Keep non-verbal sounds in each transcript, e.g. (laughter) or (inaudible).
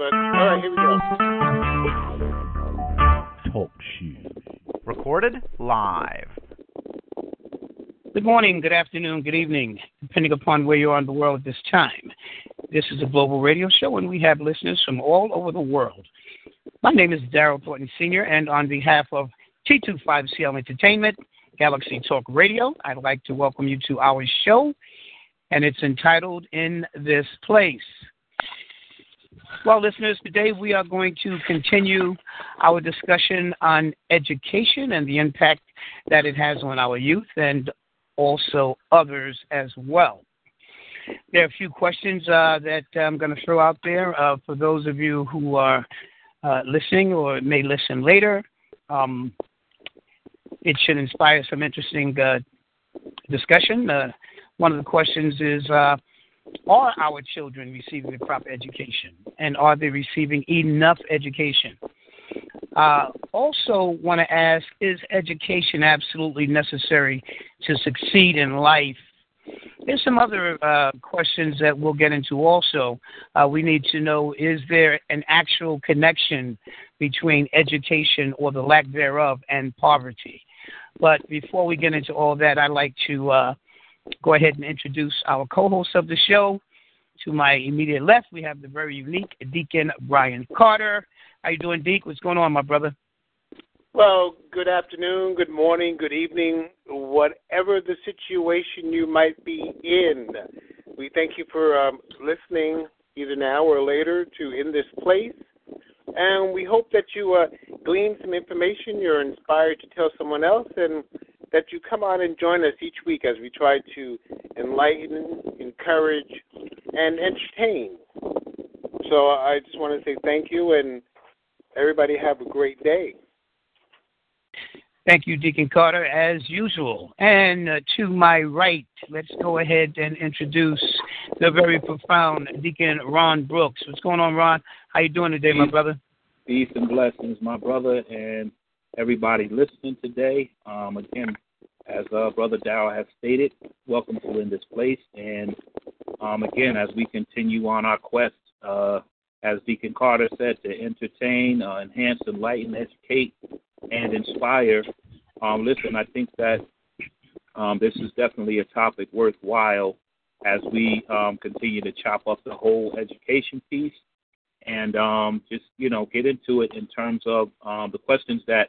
But, alright, here we go. Talk shoes. Recorded live. Good morning, good afternoon, good evening, depending upon where you are in the world at this time. This is a global radio show, and we have listeners from all over the world. My name is Daryl Thornton Sr., and on behalf of T25CL Entertainment, Galaxy Talk Radio, I'd like to welcome you to our show, and it's entitled In This Place. Well, listeners, today we are going to continue our discussion on education and the impact that it has on our youth and also others as well. There are a few questions uh, that I'm going to throw out there uh, for those of you who are uh, listening or may listen later. Um, it should inspire some interesting uh, discussion. Uh, one of the questions is uh, Are our children receiving the proper education? And are they receiving enough education? Uh, also, want to ask Is education absolutely necessary to succeed in life? There's some other uh, questions that we'll get into also. Uh, we need to know Is there an actual connection between education or the lack thereof and poverty? But before we get into all that, I'd like to uh, go ahead and introduce our co host of the show. To my immediate left, we have the very unique Deacon Brian Carter. How are you doing, Deacon? What's going on, my brother? Well, good afternoon, good morning, good evening, whatever the situation you might be in. We thank you for um, listening either now or later to In This Place. And we hope that you uh, glean some information, you're inspired to tell someone else, and that you come on and join us each week as we try to enlighten, encourage, and entertain. So I just want to say thank you, and everybody have a great day. Thank you, Deacon Carter, as usual. And uh, to my right, let's go ahead and introduce the very profound Deacon Ron Brooks. What's going on, Ron? How you doing today, my brother? Peace and blessings, my brother, and everybody listening today. Um, again, as uh, Brother Dow has stated, welcome to In This Place. And um, again, as we continue on our quest, uh, as Deacon Carter said, to entertain, uh, enhance, enlighten, educate, and inspire. Um, listen, I think that um, this is definitely a topic worthwhile as we um, continue to chop up the whole education piece and um, just you know get into it in terms of um, the questions that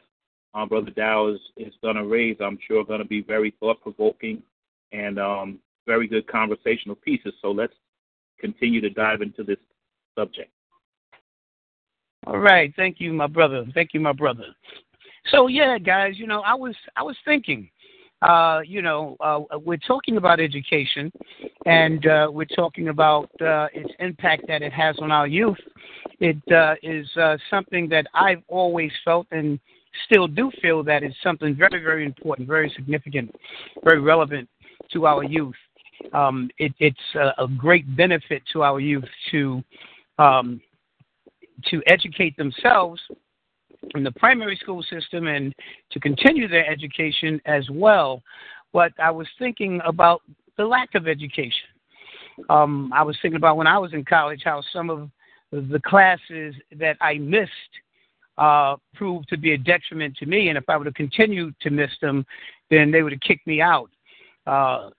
uh, Brother Dow is, is going to raise. I'm sure going to be very thought provoking and um, very good conversational pieces. So let's continue to dive into this subject. All right, thank you, my brother. Thank you, my brother. So yeah, guys, you know, I was I was thinking, uh, you know, uh, we're talking about education, and uh, we're talking about uh, its impact that it has on our youth. It uh, is uh, something that I've always felt and still do feel that is something very, very important, very significant, very relevant to our youth. Um, it, it's a, a, great benefit to our youth to um, to educate themselves in the primary school system and to continue their education as well. But I was thinking about the lack of education. Um, I was thinking about when I was in college how some of the classes that I missed uh, proved to be a detriment to me, and if I would have continued to miss them, then they would have kicked me out. Uh,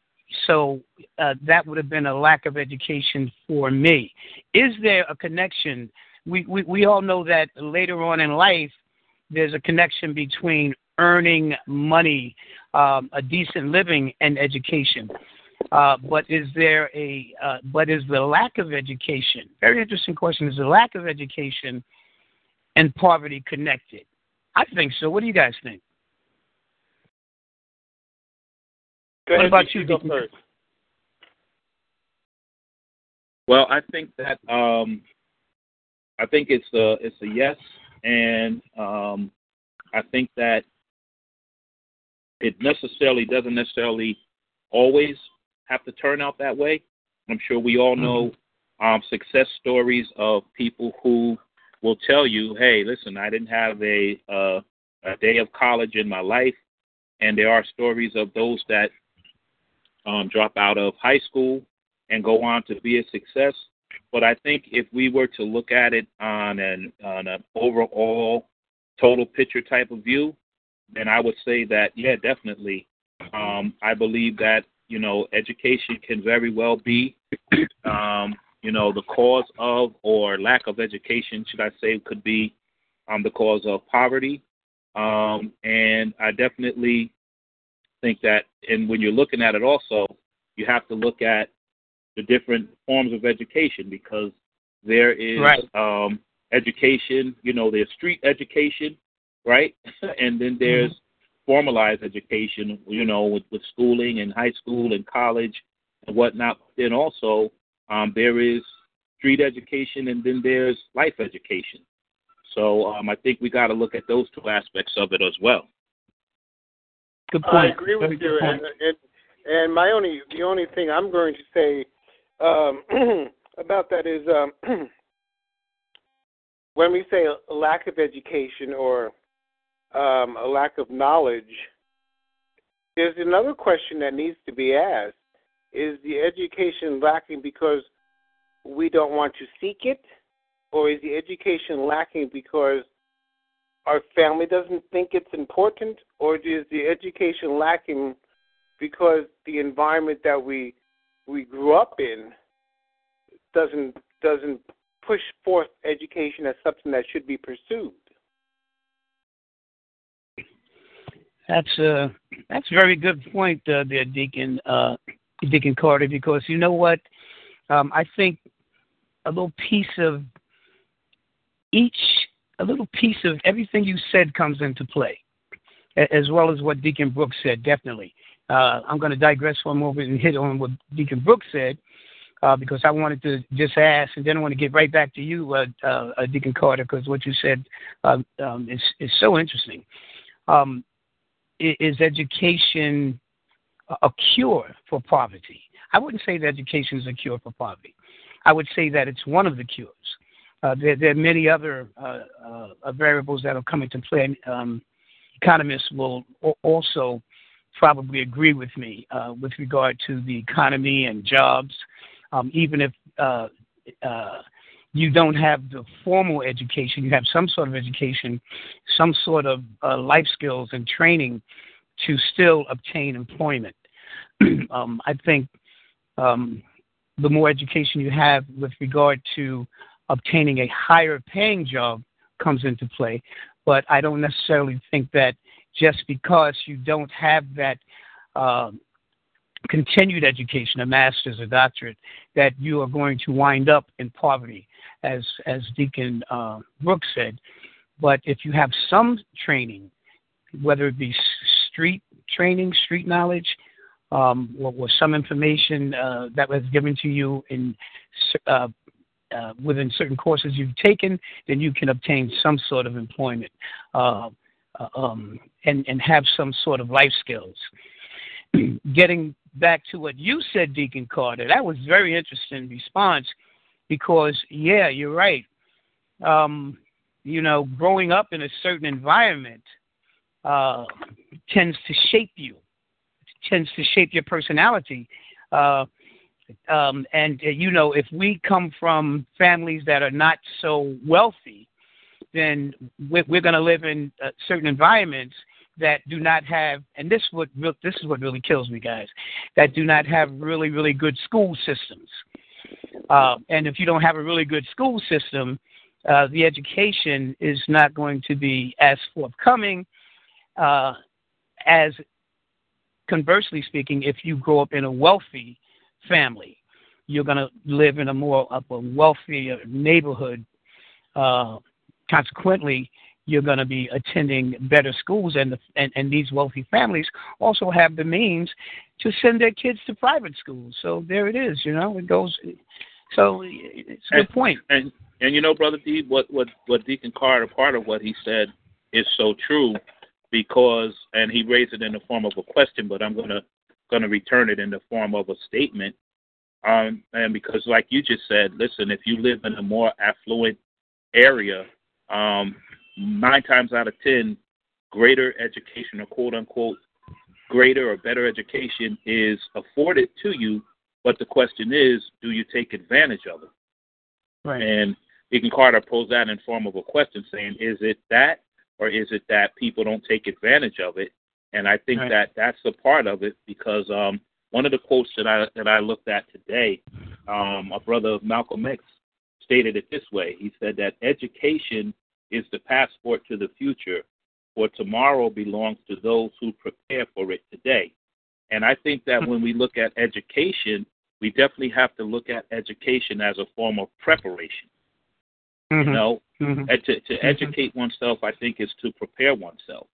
so uh, that would have been a lack of education for me. Is there a connection we, we, we all know that later on in life, there's a connection between earning money, um, a decent living, and education. Uh, but is there a uh, but is the lack of education? Very interesting question. Is the lack of education and poverty connected? I think so. What do you guys think? Go what about you, you go first. Well, I think that um, I think it's a it's a yes, and um, I think that it necessarily doesn't necessarily always have to turn out that way. I'm sure we all know mm-hmm. um, success stories of people who will tell you, "Hey, listen, I didn't have a uh, a day of college in my life," and there are stories of those that um, drop out of high school and go on to be a success. But I think if we were to look at it on an on an overall total picture type of view, then I would say that yeah, definitely. Um, I believe that you know education can very well be um, you know the cause of or lack of education, should I say, could be um, the cause of poverty. Um, and I definitely think that, and when you're looking at it, also you have to look at the different forms of education because there is right. um, education, you know, there's street education, right? (laughs) and then there's mm-hmm. formalized education, you know, with, with schooling and high school and college and whatnot. Then also um, there is street education and then there's life education. So um, I think we got to look at those two aspects of it as well. Good point. I agree with Very you. And, and, and my only the only thing I'm going to say um, (clears throat) about that is um, (clears throat) when we say a lack of education or um, a lack of knowledge, there's another question that needs to be asked: Is the education lacking because we don't want to seek it, or is the education lacking because our family doesn't think it's important, or is the education lacking because the environment that we we grew up in doesn't doesn't push forth education as something that should be pursued. That's a that's a very good point uh, there, Deacon. Uh, Deacon Carter. Because you know what, um, I think a little piece of each, a little piece of everything you said comes into play, as well as what Deacon Brooks said. Definitely, uh, I'm going to digress for a moment and hit on what Deacon Brooks said uh, because I wanted to just ask, and then I want to get right back to you, uh, uh, uh Deacon Carter, because what you said uh, um, is is so interesting. Um, is education a cure for poverty? I wouldn't say that education is a cure for poverty. I would say that it's one of the cures. Uh, there, there, are many other uh, uh, variables that will come into play. Um, economists will also probably agree with me uh, with regard to the economy and jobs um, even if uh, uh, you don't have the formal education, you have some sort of education, some sort of uh, life skills and training to still obtain employment. (clears throat) um, I think um, the more education you have with regard to obtaining a higher paying job comes into play. But I don't necessarily think that just because you don't have that uh, continued education, a master's, a doctorate, that you are going to wind up in poverty, as as Deacon uh, Brooks said. But if you have some training, whether it be street training, street knowledge, um, or, some information uh, that was given to you in uh, uh, within certain courses you've taken, then you can obtain some sort of employment uh, uh, um, and and have some sort of life skills. (clears throat) Getting back to what you said, Deacon Carter. That was very interesting response because, yeah, you're right. Um, you know, growing up in a certain environment uh, tends to shape you, tends to shape your personality. Uh, um, and, uh, you know, if we come from families that are not so wealthy, then we're, we're going to live in uh, certain environments – that do not have, and this this is what really kills me, guys, that do not have really really good school systems. Uh, and if you don't have a really good school system, uh, the education is not going to be as forthcoming uh, as, conversely speaking, if you grow up in a wealthy family, you're going to live in a more of a wealthy neighborhood. Uh, consequently, you're going to be attending better schools, and, the, and and these wealthy families also have the means to send their kids to private schools. So there it is. You know, it goes. So it's a good point. And and you know, brother D, what what what Deacon Carter, part of what he said is so true, because and he raised it in the form of a question, but I'm gonna gonna return it in the form of a statement. Um, and because, like you just said, listen, if you live in a more affluent area, um, nine times out of ten, greater education or quote unquote greater or better education is afforded to you, but the question is, do you take advantage of it? Right. And Deacon Carter posed that in form of a question, saying, is it that, or is it that people don't take advantage of it? And I think Right. that that's a part of it because um, one of the quotes that I that I looked at today, um, my brother of Malcolm X stated it this way. He said that education is the passport to the future, for tomorrow belongs to those who prepare for it today. And I think that when we look at education, we definitely have to look at education as a form of preparation. Mhm. You know, Mhm. and to, to educate oneself, I think, is to prepare oneself.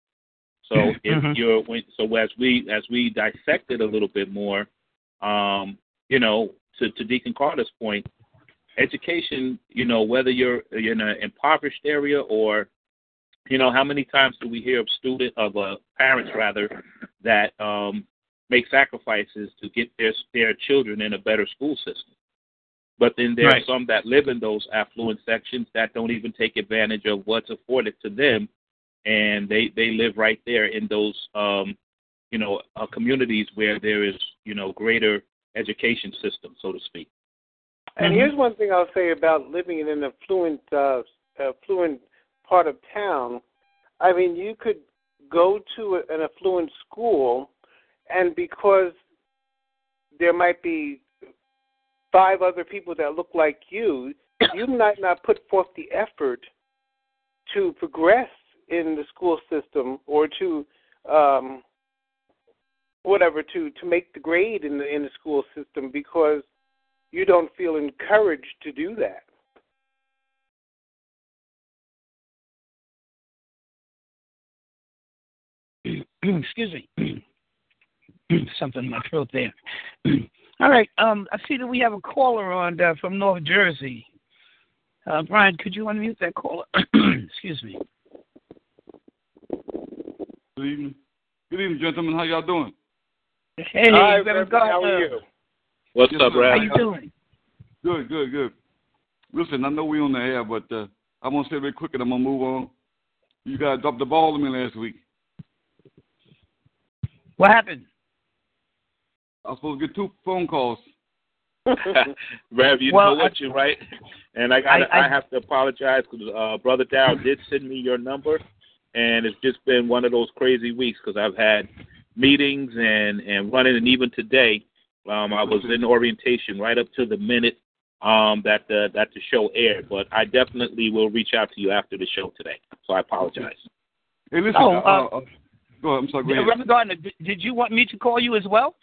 So if Mhm. you're when, so as we as we dissect it a little bit more, um, you know, to, to Deacon Carter's point, education, you know, whether you're in an impoverished area or, you know, how many times do we hear of student of uh, parents rather that um, make sacrifices to get their their children in a better school system? But then there Right. are some that live in those affluent sections that don't even take advantage of what's afforded to them, and they they live right there in those um, you know uh, communities where there is you know greater education system, so to speak. And Mhm. here's one thing I'll say about living in an affluent, uh, affluent part of town. I mean, you could go to an affluent school, and because there might be five other people that look like you, you might not put forth the effort to progress in the school system or to um, whatever to to make the grade in the in the school system because you don't feel encouraged to do that. (clears throat) Excuse me. (clears throat) Something in my throat there. (clears throat) All right. Um, I see that we have a caller on uh, from North Jersey. Uh, Brian, could you unmute that caller? (clears throat) Excuse me. Good evening. Good evening, gentlemen. How y'all doing? Hey, Hi, Reverend Reverend, how are you? What's Yes, up, sir. How you doing? Good, good, good. Listen, I know we on the air, but uh, I'm gonna say real quick and I'm gonna move on. You guys dropped the ball to me last week. What happened? I was supposed to get two phone calls. (laughs) Rev, you Well, know what, you're right. And I got I- I, I- have to apologize because uh, Brother Dow (laughs) did send me your number, and it's just been one of those crazy weeks because I've had meetings and and running, and even today, um, I was in orientation right up to the minute um, that the that the show aired. But I definitely will reach out to you after the show today. So I apologize. Hey, listen. Oh, uh, uh, uh, go ahead. I'm sorry. Go ahead. Reverend Gardner, did, did you want me to call you as well?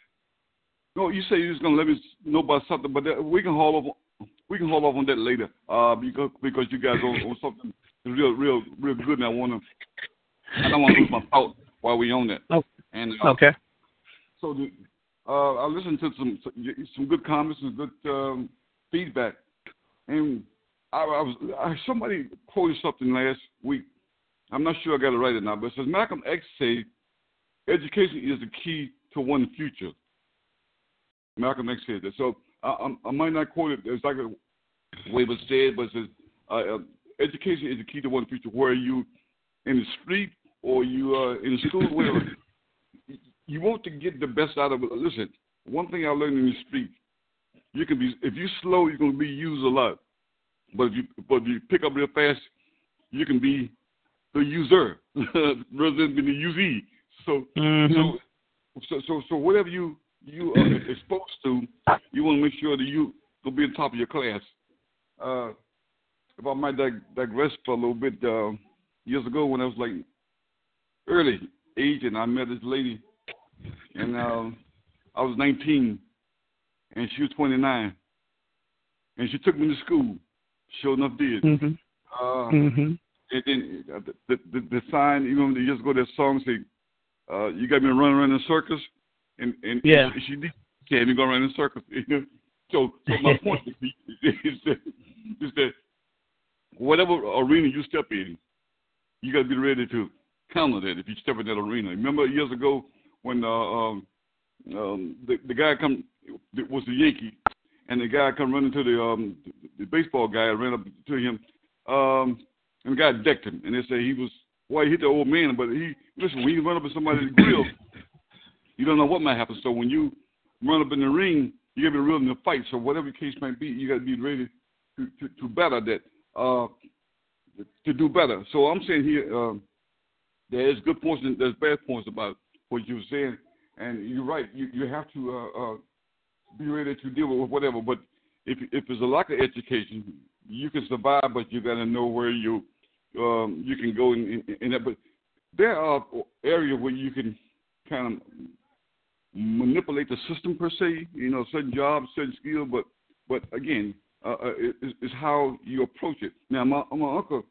No, you say you're just gonna let me know about something, but that, we can haul off. We can haul off on that later. Uh, because because you guys on, on something real, real, real good, and I want to. I don't want to lose my thought while we on that. Oh. And uh, Okay. So the, uh, I listened to some some good comments and good um, feedback, and I, I was I, somebody quoted something last week. I'm not sure I got it right or not, but it says Malcolm X said, "Education is the key to one future." Malcolm X said that. So I, I, I might not quote it exactly the way it was said, but it says uh, uh, education is the key to one future. Where you in the street or you uh, in school, whatever you want to get the best out of it. Listen, one thing I learned in the street, you can be if you're slow, you're gonna be used a lot. But if you but if you pick up real fast, you can be the user (laughs) rather than being the usee. So Mhm. so so so so whatever you you are (coughs) exposed to, you want to make sure that you will be on top of your class. Uh, if I might dig- digress for a little bit, uh, years ago when I was like early age, and I met this lady and um, I was 19, and she was 29, and she took me to school. Sure enough, did. Mhm. Uh, Mhm. and then uh, the, the the sign, you know, years ago, that song say, uh, "You got me running around in circles," and and Yeah. she did. She had me go around in circles. (laughs) So, so my (laughs) point is, is that is that whatever arena you step in, you got to be ready to counter that if you step in that arena. Remember years ago when uh, um, um, the the guy come was the Yankee, and the guy come running to the um, the baseball guy ran up to him, um, and the guy decked him, and they say he was well he hit the old man, but he listen when you run up in somebody's (clears throat) grill, you don't know what might happen. So when you run up in the ring, you got to be real in the fight. So whatever the case might be, you got to be ready to to, to better that. Uh, to do better. So I'm saying here, um, there is good points and there's bad points about what you're saying, and you're right. You you have to uh, uh, be ready to deal with whatever. But if if there's a lack of education, you can survive, but you got to know where you um, you can go in, in, in that. But there are areas where you can kind of manipulate the system per se. You know, certain jobs, certain skills, but but again, uh, uh it's, it's how you approach it. Now, my my uncle,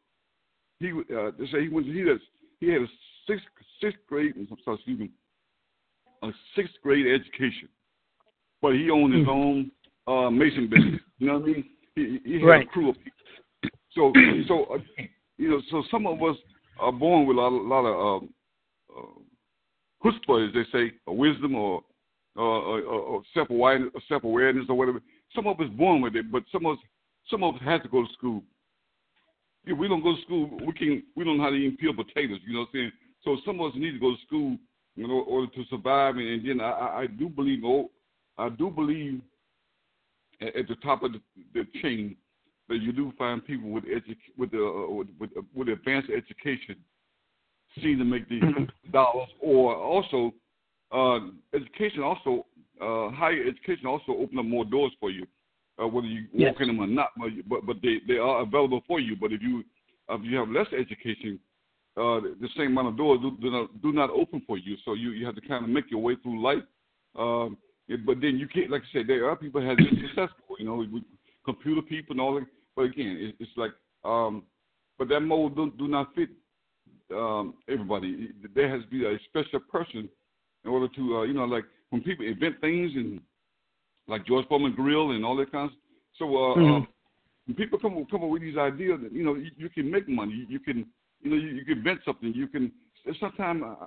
he uh, they say he was he has he had a sixth sixth grade excuse me, a sixth grade education, but he owned his hmm. own uh, mason business. You know what I mean? He, he had right. a crew of people. So so uh, you know so some of us are born with a lot, a lot of um, uh, chutzpah, as they say, wisdom or or, or self awareness, or whatever. Some of us born with it, but some of us some of us have to go to school. If we don't go to school, we can we don't know how to even peel potatoes. You know what I'm saying? So some of us need to go to school in order to survive. And, and then I, I do believe, oh, I do believe at, at the top of the, the chain that you do find people with edu- with the uh, with, with, with advanced education seem to make these mm-hmm. dollars, or also uh, education also uh, higher education also open up more doors for you, uh, whether you yes. walk in them or not. But but they they are available for you. But if you if you have less education, uh, the same amount of doors do, do, not do not open for you. So you you have to kind of make your way through life. Um, but then you can't, like I said, there are people that have been successful. You know, with computer people and all that. But again, it, it's like, um, but that mold do, do not fit um, everybody. There has to be a special person in order to, uh, you know, like when people invent things and like George Foreman grill and all that kind of. So uh, mm-hmm. um, when people come come up with these ideas, that, you know, you, you can make money. You, you can, you know, you, you can invent something. You can. Sometimes, uh,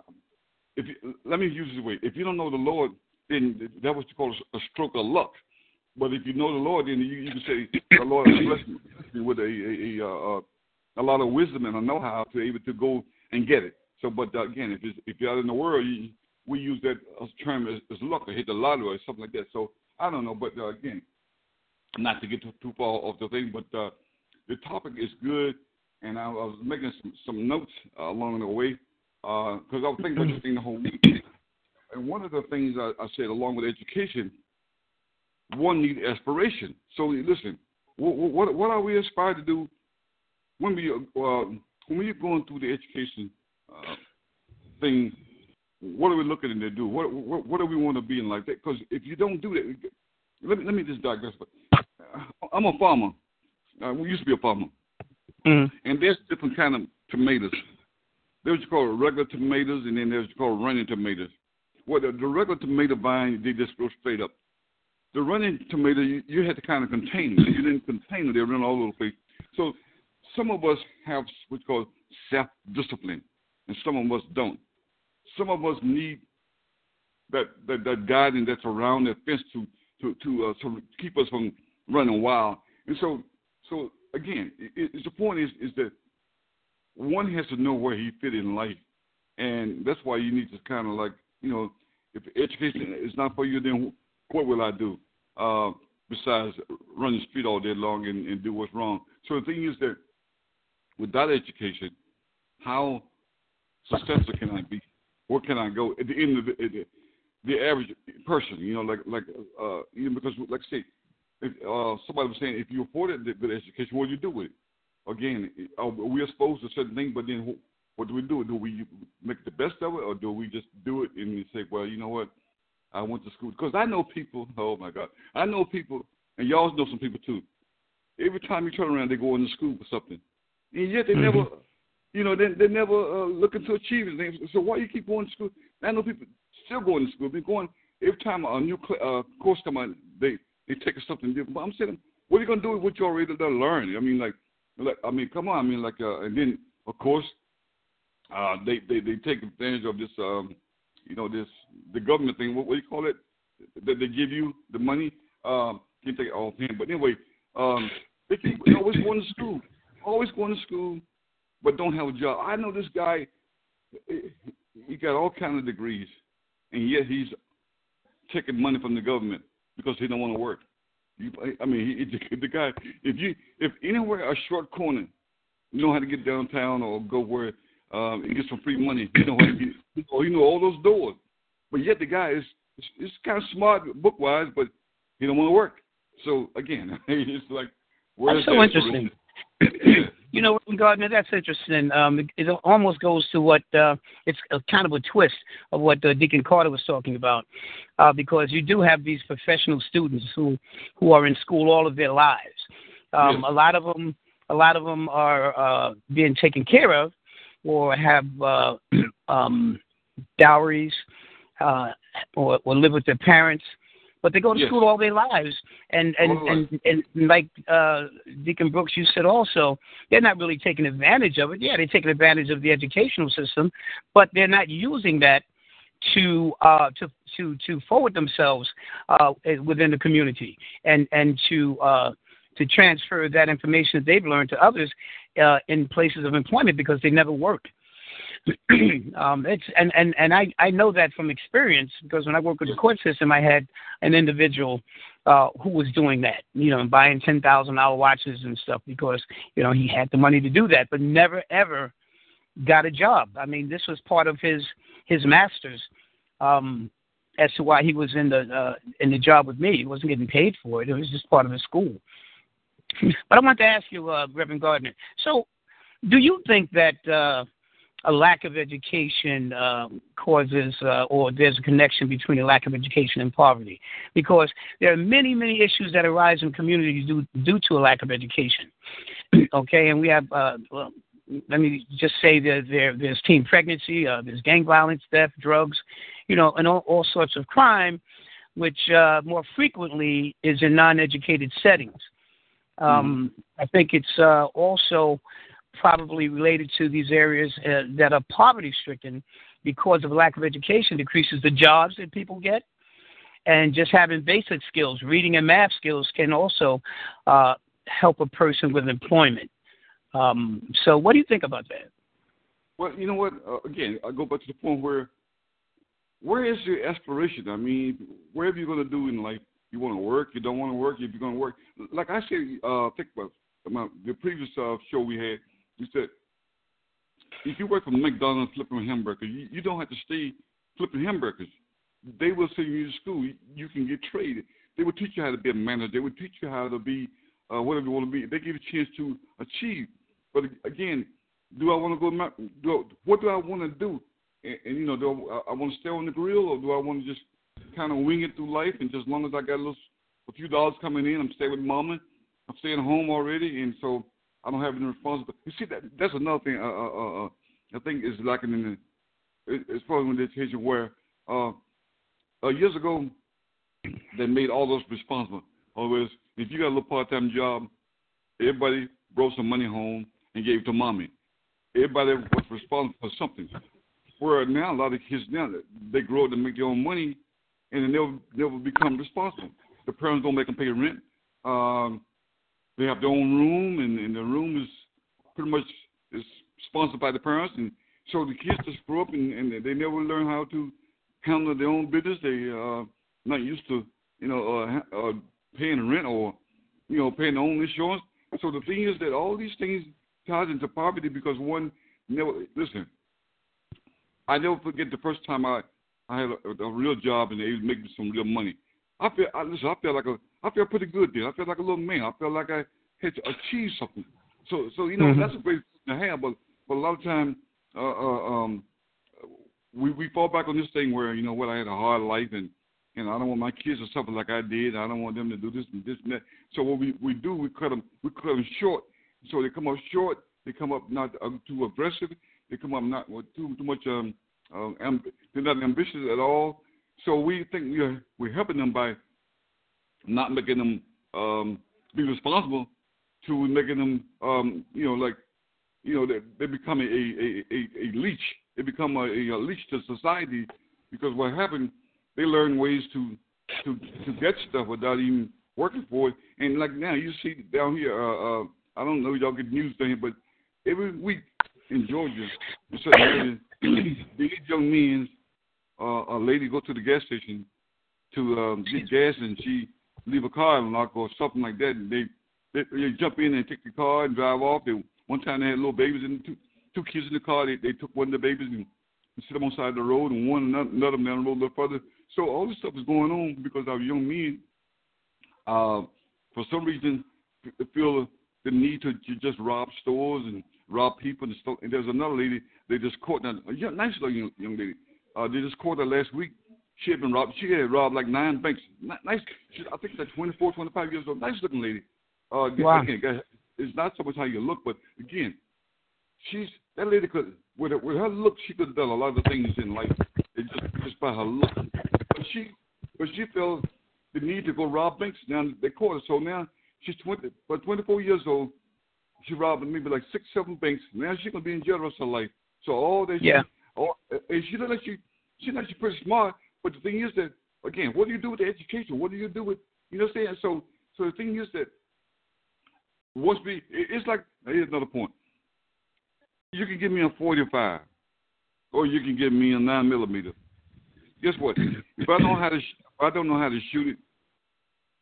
if you, let me use this way: if you don't know the Lord, then that was called a stroke of luck. But if you know the Lord, then you, you can say, "The Lord has blessed me with a a, a, a, a lot of wisdom and a know-how to be able to go and get it." So, but again, if it's, if you're out in the world, you, we use that term as, as luck or hit the lottery or something like that. So I don't know, but uh, again, not to get too, too far off the thing, but uh, the topic is good, and I, I was making some, some notes uh, along the way because uh, I was thinking about this thing the whole week. And one of the things I, I said, along with education, one needs aspiration. So listen, what, what, what are we aspired to do when we uh, when we're going through the education uh, thing? What are we looking to do? What, what, what do we want to be in life? Because if you don't do that, let me let me just digress. But uh, I'm a farmer. Uh, we used to be a farmer, mm-hmm. and there's different kind of tomatoes. There's what you call regular tomatoes, and then there's what you call running tomatoes. Well, the, the regular tomato vine, they just go straight up. The running tomato, you, you had to kind of contain them. You didn't contain them; they run all over the place. So some of us have what's called self-discipline, and some of us don't. Some of us need that that, that guidance that's around that fence to to to uh, to keep us from running wild. And so so again, it, it, the point is is that one has to know where he fit in life, and that's why you need to kind of like you know if education is not for you, then what will I do? Uh, besides run the street all day long and, and do what's wrong. So the thing is that without education, how successful can I be? Where can I go at the end of the, the, the average person? You know, like like uh, you know, because like say, if, uh, somebody was saying if you afforded the good education, what do you do with it? Again, we are we exposed to certain things, but then what do we do? Do we make the best of it, or do we just do it and say, well, you know what? I went to school because I know people. Oh my God, I know people, and y'all know some people too. Every time you turn around, they go into school for something, and yet they mm-hmm. never, you know, they they never uh, looking to achieve it. So why you keep going to school? I know people still going to school. Been going every time a new cl- uh, course come on, they they take something different. But I'm saying, what are you gonna do with what you already learned? I mean, like, like I mean, come on. I mean, like, uh, and then of course, uh, they they they take advantage of this, um, you know, this the government thing. What, what do you call it? That they give you the money. Um, can't take it all hand, but anyway, um, they keep always going to school, always going to school, but don't have a job. I know this guy. He got all kind of degrees, and yet he's taking money from the government because he don't want to work. You, I mean, he, (laughs) the guy. If you, if anywhere a short corner, you know how to get downtown or go where um, and get some free money. You know how to get, you know, you know all those doors. But yet the guy is, is, is kind of smart book wise, but he don't want to work. So again, (laughs) it's like where's That's so interesting. (clears throat) you know, Gardner, that's interesting. Um, it, it almost goes to what uh, it's a kind of a twist of what uh, Deacon Carter was talking about, uh, because you do have these professional students who who are in school all of their lives. Um, yes. A lot of them, a lot of them are uh, being taken care of, or have uh, (clears throat) um, dowries, uh, or, or live with their parents but they go to yes. school all their lives. And and, and and and like uh, Deacon Brooks, you said also, they're not really taking advantage of it. Yeah, they're taking advantage of the educational system, but they're not using that to uh, to to to forward themselves uh, within the community and and to uh, to transfer that information that they've learned to others uh, in places of employment because they never worked. (clears throat) um, it's and and and I I know that from experience because when I worked with the court system, I had an individual uh, who was doing that, you know, buying ten thousand dollar watches and stuff because you know he had the money to do that, but never ever got a job. I mean, this was part of his his master's. Um, as to why he was in the uh, in the job with me, he wasn't getting paid for it. It was just part of his school. but I want to ask you, uh, Reverend Gardner. So, do you think that uh, a lack of education uh, causes, uh, or there's a connection between a lack of education and poverty, because there are many, many issues that arise in communities due, due to a lack of education. (clears throat) okay, and we have. Uh, well, let me just say that there, there's teen pregnancy, uh, there's gang violence, theft, drugs, you know, and all, all sorts of crime, which uh, more frequently is in non-educated settings. Um, mm-hmm. I think it's uh, also probably related to these areas uh, that are poverty stricken because of lack of education decreases the jobs that people get. And just having basic skills reading and math skills can also uh, help a person with employment. Um, so what do you think about that? Well you know what? Uh, again i go back to the point where where is your aspiration? I mean whatever you're going to do in life? You want to work? You don't want to work? If you're going to work? Like i said uh think about the previous uh, show we had you said if you work for McDonald's flipping hamburgers, you, you don't have to stay flipping hamburgers. They will send you to school. You, you can get traded. They will teach you how to be a manager. They will teach you how to be uh, whatever you want to be. They give you a chance to achieve. But again, do I want to go? Do what do I want to do? And, and you know, do I, I want to stay on the grill, or do I want to just kind of wing it through life? And just as long as I got a little, a few dollars coming in, I'm staying with mama. I'm staying home already, and so I don't have any responsibility. You see, that that's another thing. Uh, uh, uh, uh I think is lacking in the as far as with education where uh, uh, years ago they made all those responsible. Otherwise, if you got a little part-time job, everybody brought some money home and gave it to mommy. Everybody was responsible for something. Where now a lot of kids now they grow up to make their own money, and they never never become responsible. The parents don't make them pay rent. Um, they have their own room, and, and the room is pretty much is sponsored by the parents, and so the kids just grow up and, and they never learn how to handle their own business. They uh not used to, you know, uh, uh paying rent or you know paying their own insurance. So the thing is that all these things ties into poverty because one never listen. I never forget the first time I I had a, a real job and they was making some real money. I feel I listen. I feel like a I feel pretty good there. I feel like a little man. I feel like I had achieved something. So, so you know, mm-hmm. that's a great thing to have. But, but a lot of times, uh, uh, um, we we fall back on this thing where you know what I had a hard life and and I don't want my kids to suffer like I did. I don't want them to do this and this and that. So what we we do, we cut them we cut them short. So they come up short. They come up not uh, too aggressive. They come up not with too too much um, uh, amb- they're not ambitious at all. So we think we are we're helping them by not making them um, be responsible to making them, um, you know, like, you know, they, they become a, a, a, a leech. They become a, a leech to society because what happened, they learn ways to to to get stuff without even working for it. And like now, you see down here, uh, uh, I don't know y'all get news here, but every week in Georgia, in certain areas, (clears throat) these young men, uh, a lady go to the gas station to um, get gas, and she leave a car unlocked or something like that, and they they, they jump in and take the car and drive off. They, one time they had little babies and two two kids in the car. They they took one of the babies and, and set them on the side of the road, and one another, another down the road a little further. So all this stuff is going on because our young men, uh, for some reason, feel the need to, to just rob stores and rob people and stuff. And there's another lady they just caught, a young, nice young, young lady. Uh, they just caught her last week. She had been robbed. She had robbed like nine banks. Nice. She, I think she's like 24, 25 years old. Nice looking lady. Uh, wow. Again, it's not so much how you look, but again, she's that lady could with her, with her look, she could have done a lot of things in life. It just just by her look. But she, but she felt the need to go rob banks. Now they caught her, so now she's 20, but 24 years old. She robbed maybe like six, seven banks. Now she's gonna be in jail the rest of her life. So all that, yeah. She, all, and she looks like she, she looks like she's pretty smart. But the thing is that again, what do you do with the education? What do you do with you know what I'm saying? So so the thing is that once we, it's like here's another point. You can give me a 45, or you can give me a nine millimeter. Guess what? If I don't know how to, if I don't know how to shoot it,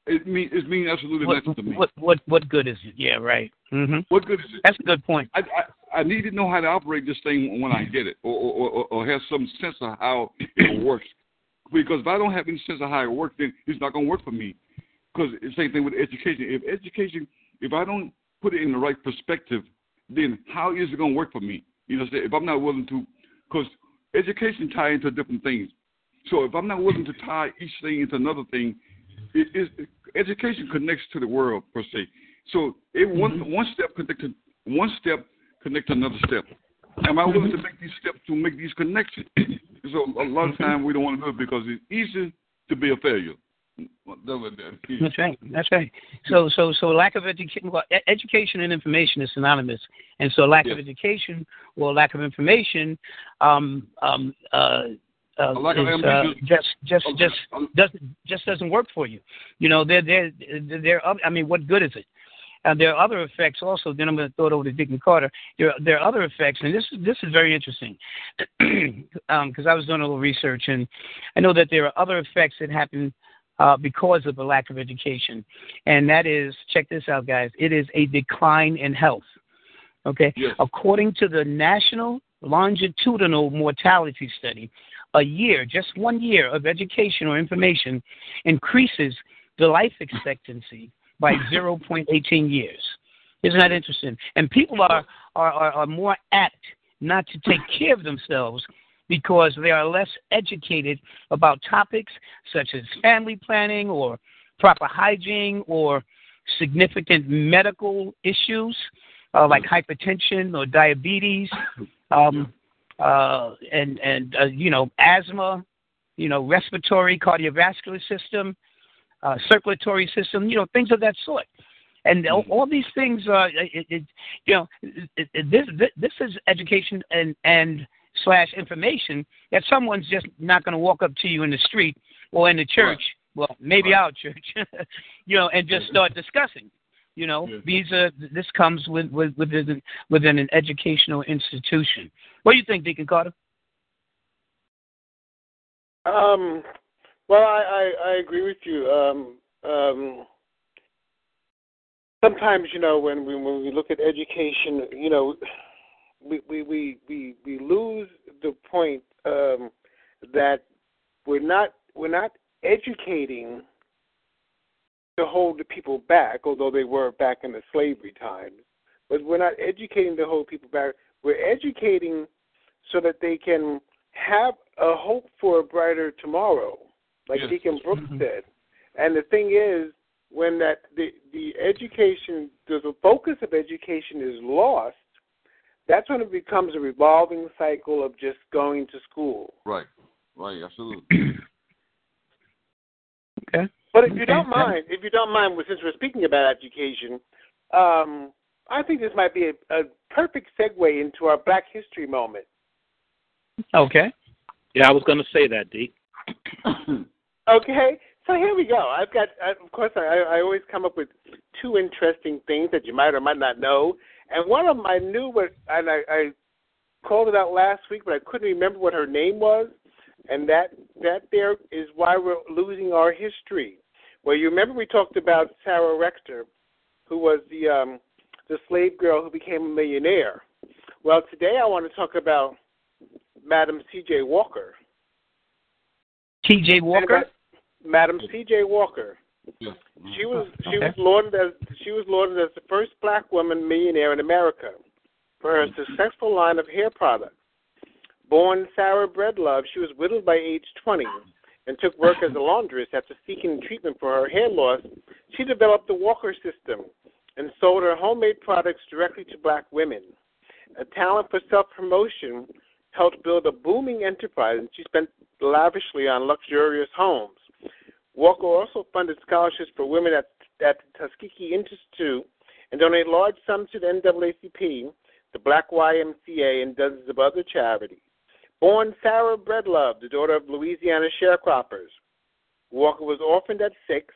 it mean it means absolutely what, nothing to me. What what what good is it? Yeah, right. Mm-hmm. What good is it? That's a good point. I, I I need to know how to operate this thing when I get it, or or, or, or have some sense of how it works. Because if I don't have any sense of how it works, then it's not going to work for me. Because the same thing with education. If education if I don't put it in the right perspective, then how is it going to work for me? You know, if I'm not willing to, because education tie into different things. So if I'm not willing to tie each thing into another thing, it is education connects to the world per se. So it mm-hmm. one one step connected one step connect another step. Am I willing to make these steps to make these connections? (clears throat) so a lot of mm-hmm. time we don't want to do it because it's easy to be a failure. That's right. That's right. So, so, so lack of education. Well, education and information is synonymous, and so lack of education or lack of information, um, um, uh, uh, is, uh, just just just doesn't just doesn't work for you. You know, there there there. I mean, what good is it? Uh, there are other effects also. Then I'm going to throw it over to Deacon Carter. There there are other effects, and this this is very interesting because (clears throat) um, I was doing a little research, and I know that there are other effects that happen uh, because of a lack of education. And that is, check this out, guys, it is a decline in health. Okay? Yes. According to the National Longitudinal Mortality Study, a year, just one year of education or information increases the life expectancy by 0.18 years. Isn't that interesting? And people are, are, are, are more apt not to take care of themselves because they are less educated about topics such as family planning or proper hygiene or significant medical issues uh, like hypertension or diabetes um, uh, and and uh, you know asthma, you know respiratory cardiovascular system, uh, circulatory system, you know things of that sort. And all, all these things, uh, it, it, you know, it, this, this is education and and slash information that someone's just not going to walk up to you in the street or in the church. Right. Well, maybe right. our church, (laughs) you know, and just start discussing. You know, yeah. these are this comes with, with within within an educational institution. What do you think, Deacon Carter? Um, well, I, I, I agree with you. Um, um, sometimes, you know, when we when we look at education, you know, we we we we, we lose the point um, that we're not we're not educating to hold the people back, although they were back in the slavery times. But we're not educating to hold people back. We're educating so that they can have a hope for a brighter tomorrow, like yes. Deacon Brooks mm-hmm. said. And the thing is, when that the the education, the focus of education is lost, that's when it becomes a revolving cycle of just going to school. Right. Right. Absolutely. (clears throat) okay. But if you don't mind, if you don't mind, since we're speaking about education, um, I think this might be a, a perfect segue into our Black History moment. Okay. Yeah, I was going to say that, D. (clears throat) okay, so here we go. I've got, of course, I, I always come up with two interesting things that you might or might not know, and one of them I knew and I, I called it out last week, but I couldn't remember what her name was, and that that there is why we're losing our history. Well, you remember we talked about Sarah Rector, who was the um, the slave girl who became a millionaire. Well, today I want to talk about Madam C.J. Walker. T.J. Walker. Madam C.J. Walker. She was she Okay. was lauded as she was lauded as the first black woman millionaire in America for her successful line of hair products. Born Sarah Breedlove, she was widowed by age 20 and took work as a laundress after seeking treatment for her hair loss. She developed the Walker system and sold her homemade products directly to black women. A talent for self promotion helped build a booming enterprise, and she spent lavishly on luxurious homes. Walker also funded scholarships for women at, at the Tuskegee Institute and donated large sums to the NAACP, the Black YMCA, and dozens of other charities. Born Sarah Breedlove, the daughter of Louisiana sharecroppers, Walker was orphaned at six,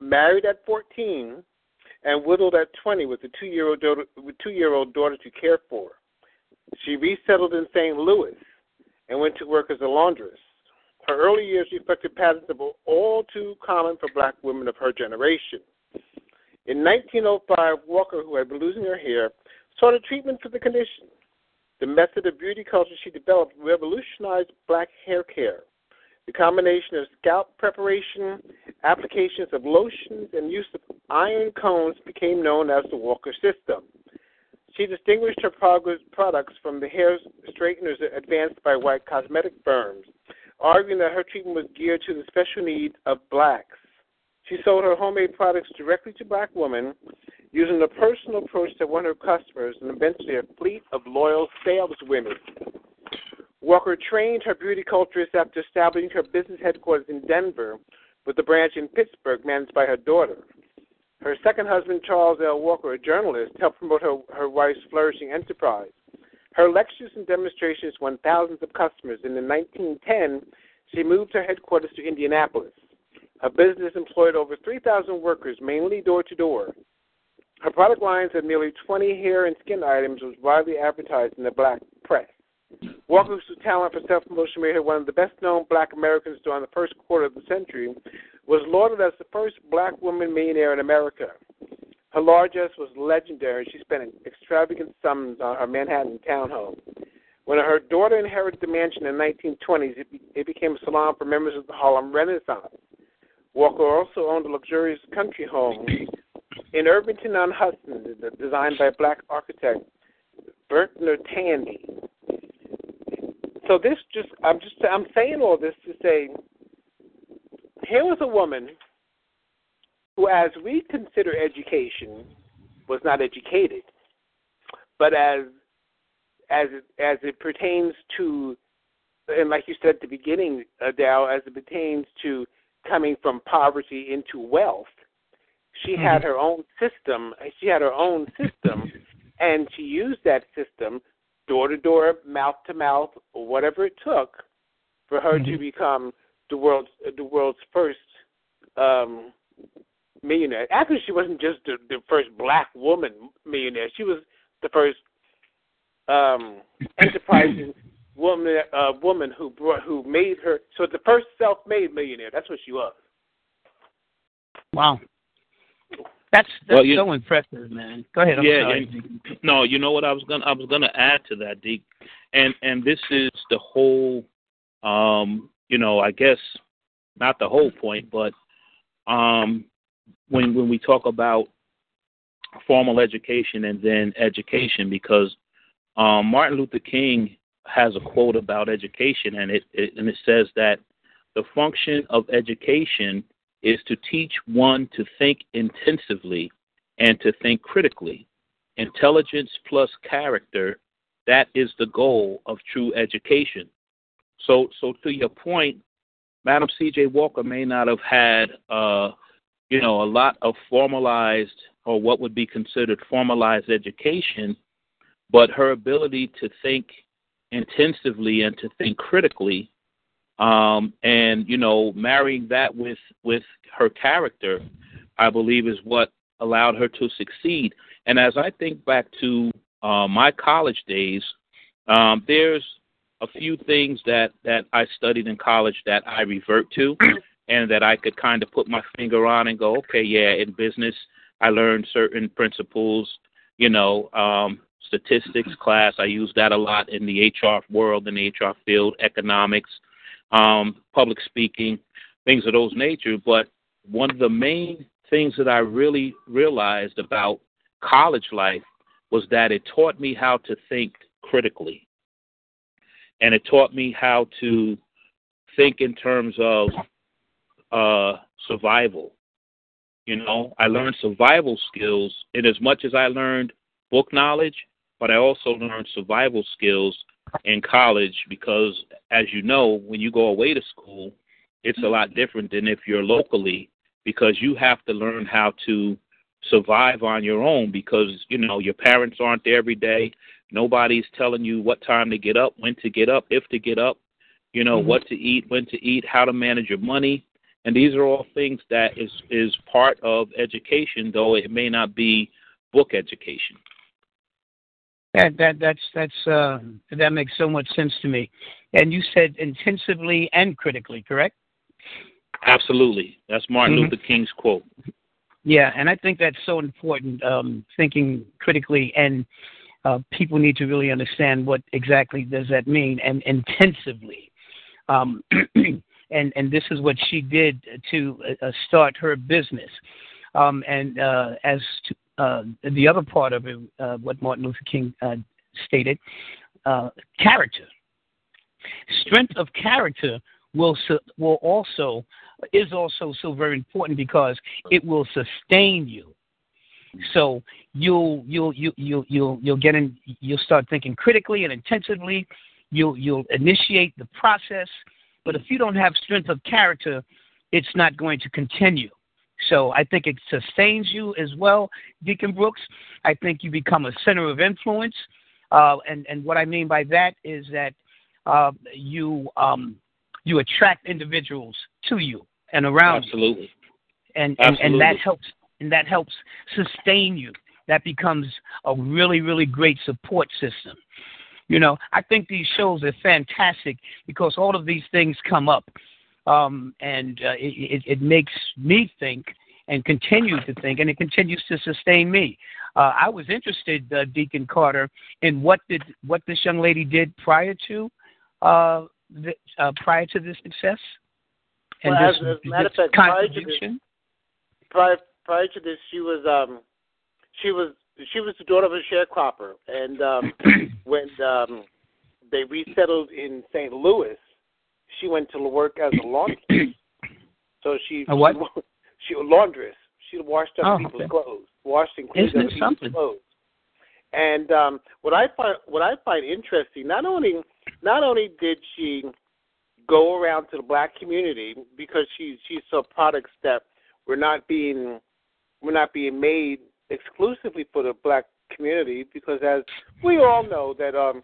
married at 14, and widowed at 20 with a two-year-old daughter, to care for. She resettled in St. Louis and went to work as a laundress. Her early years reflected patterns that were all too common for black women of her generation. In 1905, Walker, who had been losing her hair, sought a treatment for the condition. The method of beauty culture she developed revolutionized black hair care. The combination of scalp preparation, applications of lotions, and use of iron cones became known as the Walker system. She distinguished her products from the hair straighteners advanced by white cosmetic firms, arguing that her treatment was geared to the special needs of blacks. She sold her homemade products directly to black women, using a personal approach that won her customers and eventually a fleet of loyal saleswomen. Walker trained her beauty culturists after establishing her business headquarters in Denver with a branch in Pittsburgh managed by her daughter. Her second husband, Charles L. Walker, a journalist, helped promote her, her wife's flourishing enterprise. Her lectures and demonstrations won thousands of customers, and in 1910, she moved her headquarters to Indianapolis. Her business employed over 3,000 workers, mainly door to door. Her product lines of nearly 20 hair and skin items was widely advertised in the black press. Walker's talent for self promotion made her one of the best known black Americans during the first quarter of the century, was lauded as the first black woman millionaire in America. Her largesse was legendary. She spent extravagant sums on uh, her Manhattan townhome. When her daughter inherited the mansion in the 1920s, it, be, it became a salon for members of the Harlem Renaissance. Walker also owned a luxurious country home in Irvington on Hudson, designed by black architect Vertner Tandy. So this just I'm just I'm saying all this to say here was a woman who as we consider education was not educated. But as as as it pertains to and like you said at the beginning, Adele, as it pertains to coming from poverty into wealth, she mm-hmm. had her own system. She had her own system, and she used that system door to door, mouth to mouth, whatever it took for her mm-hmm. to become the world's the world's first um, millionaire. Actually, she wasn't just the, the first black woman millionaire. She was the first um, (coughs) enterprising woman uh, woman who brought who made her so the first self-made millionaire. That's what she was. Wow. That's that's Well, you- so impressive, man. Go ahead. I'm yeah, sorry. yeah. No, you know what I was gonna I was gonna add to that, Deke, and and this is the whole, um, you know, I guess not the whole point, but um, when when we talk about formal education and then education, because um, Martin Luther King has a quote about education, and it, it and it says that the function of education is to teach one to think intensively and to think critically. Intelligence plus character, that is the goal of true education. So, so to your point, Madam C.J. Walker may not have had, uh, you know, a lot of formalized or what would be considered formalized education, but her ability to think intensively and to think critically, um, and you know, marrying that with with her character, I believe is what allowed her to succeed. And as I think back to uh, my college days, um, there's a few things that that I studied in college that I revert to, (clears throat) and that I could kind of put my finger on and go, okay, yeah, in business I learned certain principles, you know, um, statistics class. I use that a lot in the HR world, in the HR field, economics, um, public speaking, things of those nature. But one of the main things that I really realized about college life was that it taught me how to think critically. And it taught me how to think in terms of uh, survival. You know, I learned survival skills in as much as I learned book knowledge, but I also learned survival skills in college because, as you know, when you go away to school, it's a lot different than if you're locally because you have to learn how to survive on your own because, you know, your parents aren't there every day. Nobody's telling you what time to get up, when to get up, if to get up, you know, mm-hmm. what to eat, when to eat, how to manage your money. And these are all things that is is part of education, though it may not be book education. That that that's that's uh, that makes so much sense to me. And you said intensively and critically, correct? Absolutely. That's Martin mm-hmm. Luther King's quote. Yeah, and I think that's so important. Um, thinking critically, and uh, people need to really understand what exactly does that mean, and intensively. Um, (clears throat) and and this is what she did to uh, start her business. Um, and uh, as to uh, the other part of it, uh, what Martin Luther King uh, stated, character, strength of character will will also is also so very important because it will sustain you. So you'll you'll you you'll you'll you'll get in you'll start thinking critically and intensively. You'll you'll initiate the process but if you don't have strength of character, it's not going to continue. So I think it sustains you as well, Deacon Brooks. I think you become a center of influence. Uh, and, and what I mean by that is that uh, you um, you attract individuals to you and around Absolutely. you. And, and, and that helps and that helps sustain you. That becomes a really, really great support system. You know, I think these shows are fantastic because all of these things come up, um, and uh, it, it, makes me think and continue to think, and it continues to sustain me. Uh, I was interested, uh, Deacon Carter, in what did what this young lady did prior to uh, the, uh, prior to this success. And well, this, as, as a matter of fact, this, prior, prior to this, she was um, she was she was the daughter of a sharecropper, and um, (clears throat) when um, they resettled in St. Louis, she went to work as a laundress. (clears throat) so she a what? She, she a laundress. She washed up oh, people's okay. clothes, washed and cleaned Isn't people's something? clothes. And um, what I find what I find interesting, not only not only did she go around to the black community because she she saw products that were not being were not being made exclusively for the black community because as we all know that um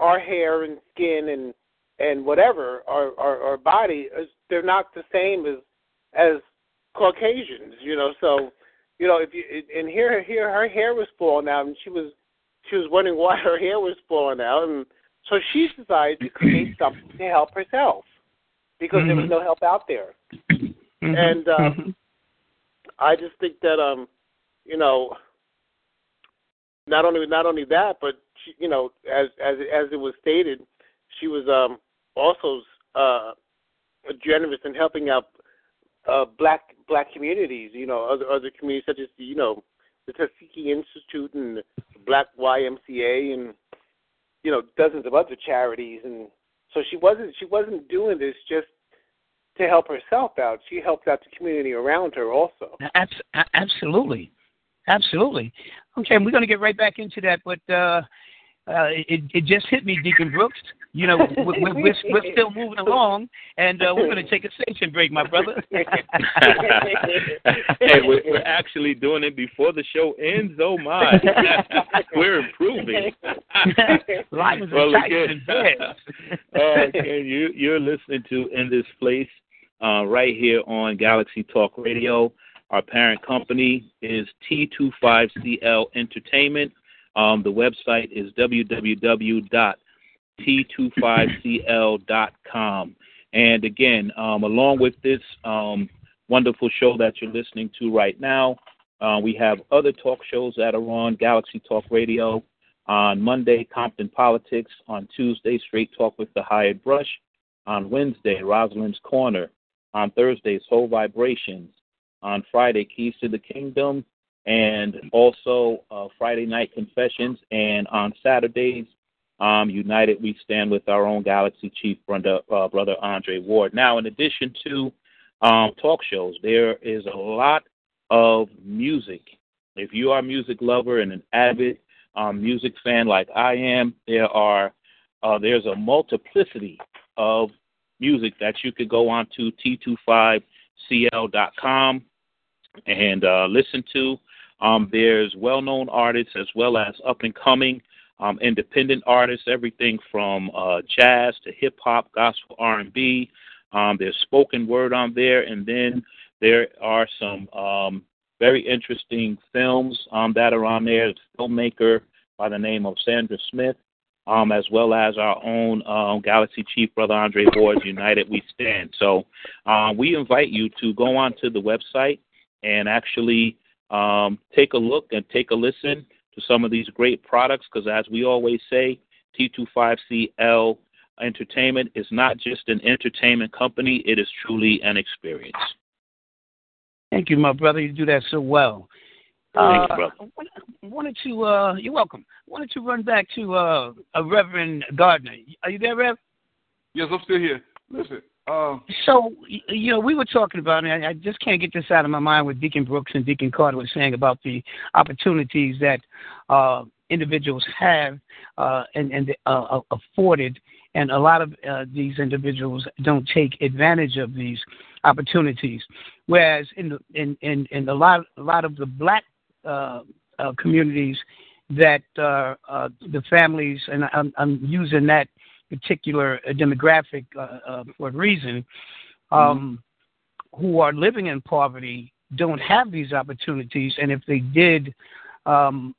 our hair and skin and and whatever our our, our body is they're not the same as as Caucasians, you know. So, you know, if you and here here her hair was falling out and she was she was wondering why her hair was falling out and so she decided to create (clears throat) something to help herself because mm-hmm. there was no help out there. Mm-hmm. And um mm-hmm. I just think that um you know, not only not only that, but she, you know, as as as it was stated, she was um, also uh, generous in helping out uh, black black communities. You know, other other communities such as you know the Tuskegee Institute and Black YMCA and you know dozens of other charities. And so she wasn't she wasn't doing this just to help herself out. She helped out the community around her also. Absolutely. Absolutely. Okay, we're going to get right back into that, but uh, uh, it, it just hit me, Deacon Brooks. You know, we're, we're, we're still moving along, and uh, we're going to take a station break, my brother. (laughs) (laughs) hey, we're, we're actually doing it before the show ends. Oh my, (laughs) we're improving. Lions well, and Titans again, uh, again, you, you're listening to In This Place uh, right here on Galaxy Talk Radio. Our parent company is T25CL Entertainment. Um, the website is www.t25cl.com. And again, um, along with this um, wonderful show that you're listening to right now, uh, we have other talk shows that are on Galaxy Talk Radio. On Monday, Compton Politics. On Tuesday, Straight Talk with the Hired Brush. On Wednesday, Rosalind's Corner. On Thursday, Soul Vibrations. On Friday, Keys to the Kingdom and also uh, Friday Night Confessions. And on Saturdays, um, United We Stand with our own Galaxy Chief, brother, uh, brother Andre Ward. Now, in addition to um, talk shows, there is a lot of music. If you are a music lover and an avid um, music fan like I am, there are uh, there's a multiplicity of music that you could go on to t25cl.com and uh, listen to. Um, there's well-known artists as well as up-and-coming um, independent artists, everything from uh, jazz to hip hop, gospel, R&B. Um, there's spoken word on there, and then there are some um, very interesting films um, that are on there. A filmmaker by the name of Sandra Smith, um, as well as our own um, Galaxy Chief, Brother Andre Ward's United We Stand. So uh, we invite you to go onto the website and actually um, take a look and take a listen to some of these great products because, as we always say, T25CL Entertainment is not just an entertainment company, it is truly an experience. Thank you, my brother. You do that so well. Thank Uh, you, brother. I wanted to, uh, you're welcome. Wanted to run back to uh, a Reverend Gardner. Are you there, Rev? Yes, I'm still here. Listen, uh, So, you know, we were talking about, and I I just can't get this out of my mind what Deacon Brooks and Deacon Carter were saying about the opportunities that uh, individuals have uh, and, and uh, afforded. And a lot of uh, these individuals don't take advantage of these opportunities. Whereas in the, in, in, in a lot a lot of the black uh, uh, communities that uh, uh, the families, and I'm, I'm using that particular uh, demographic uh, uh, for a reason, um, who are living in poverty don't have these opportunities, and if they did, um,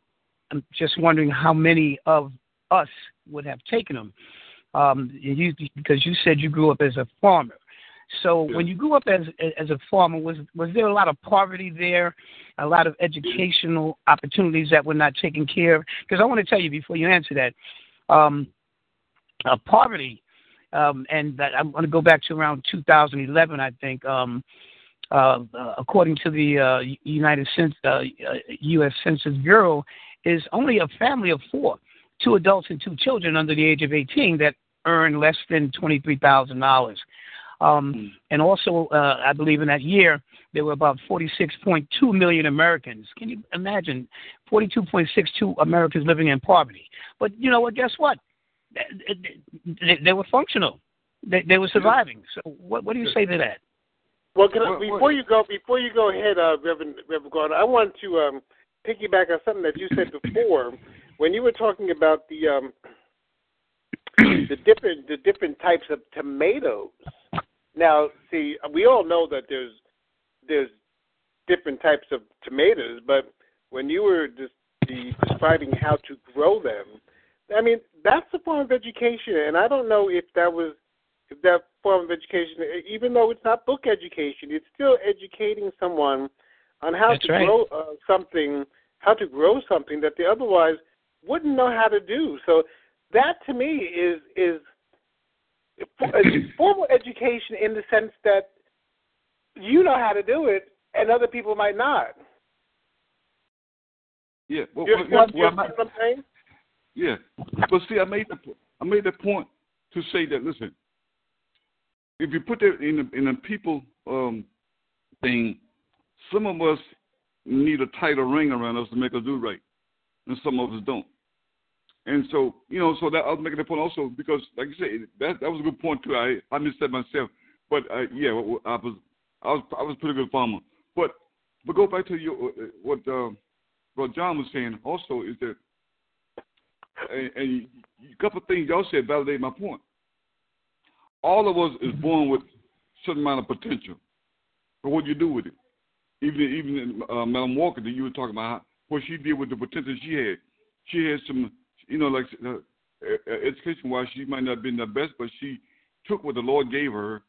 I'm just wondering how many of us would have taken them. Um, you, because you said you grew up as a farmer. So Yeah. when you grew up as as a farmer, was was there a lot of poverty there, a lot of educational opportunities that were not taken care of? Because I want to tell you before you answer that, um, uh, poverty, um, and that I'm going to go back to around 2011, I think. Um, uh, uh, according to the uh, United uh, uh, U.S. Census Bureau, is only a family of four, two adults and two children under the age of 18 that earn less than $23,000. Um, and also, uh, I believe in that year, there were about 46.2 million Americans. Can you imagine 42.62 Americans living in poverty? But you know what? Guess what? They, they, they were functional. They, they were surviving. So, what, what do you say to that? Well, can I, Well, well- before you go, before you go ahead, uh, Reverend Reverend Gardner, I want to um, piggyback on something that you said before when you were talking about the um, (clears throat) the different the different types of tomatoes. Now, see, we all know that there's there's different types of tomatoes, but when you were just the, describing how to grow them, I mean that's a form of education, and I don't know if that was if that form of education, even though it's not book education, it's still educating someone on how That's to right. grow uh, something, how to grow something that they otherwise wouldn't know how to do. So that to me is is (clears throat) formal education in the sense that you know how to do it and other people might not. yeah. Well, well, well, what I'm saying? Yeah, but see, I made the I made the point to say that listen, if you put that in the in the people um, thing, some of us need a tighter ring around us to make us do right, and some of us don't. And so, you know, so that I was making the point also because, like you said, that that was a good point too. I I missed that myself, but uh, yeah, I was I was I was a pretty good farmer. But but go back to your what uh, what John was saying also is that, and, and a couple of things y'all said validate my point. All of us is born with certain amount of potential, but what do you do with it. Even even uh, Madam Walker that you were talking about what she did with the potential she had. She had some you know, like uh, education wise, she might not have been the best, but she took what the Lord gave her,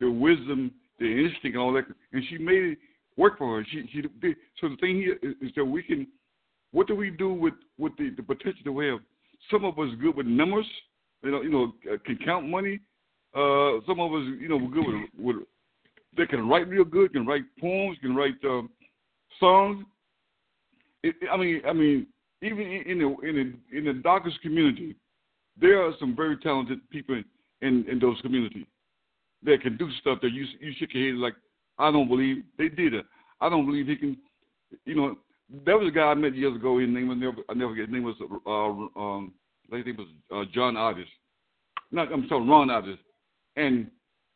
the wisdom, the instinct, and all that, and she made it work for her. She she did. So the thing here is, is that we can. What do we do with with the, the potential that we have? Some of us good with numbers, you know, you know, uh, can count money. Uh, some of us, you know, we're good with, with they can write real good, can write poems, can write um, songs. It, I mean, I mean, even in the in the in the darkest community, there are some very talented people in in those communities that can do stuff that you you shake your head like I don't believe they did it. I don't believe he can. You know, there was a guy I met years ago. His name was never I never get. His name was uh um was uh, John Otis. Not I'm sorry, Ron Otis. And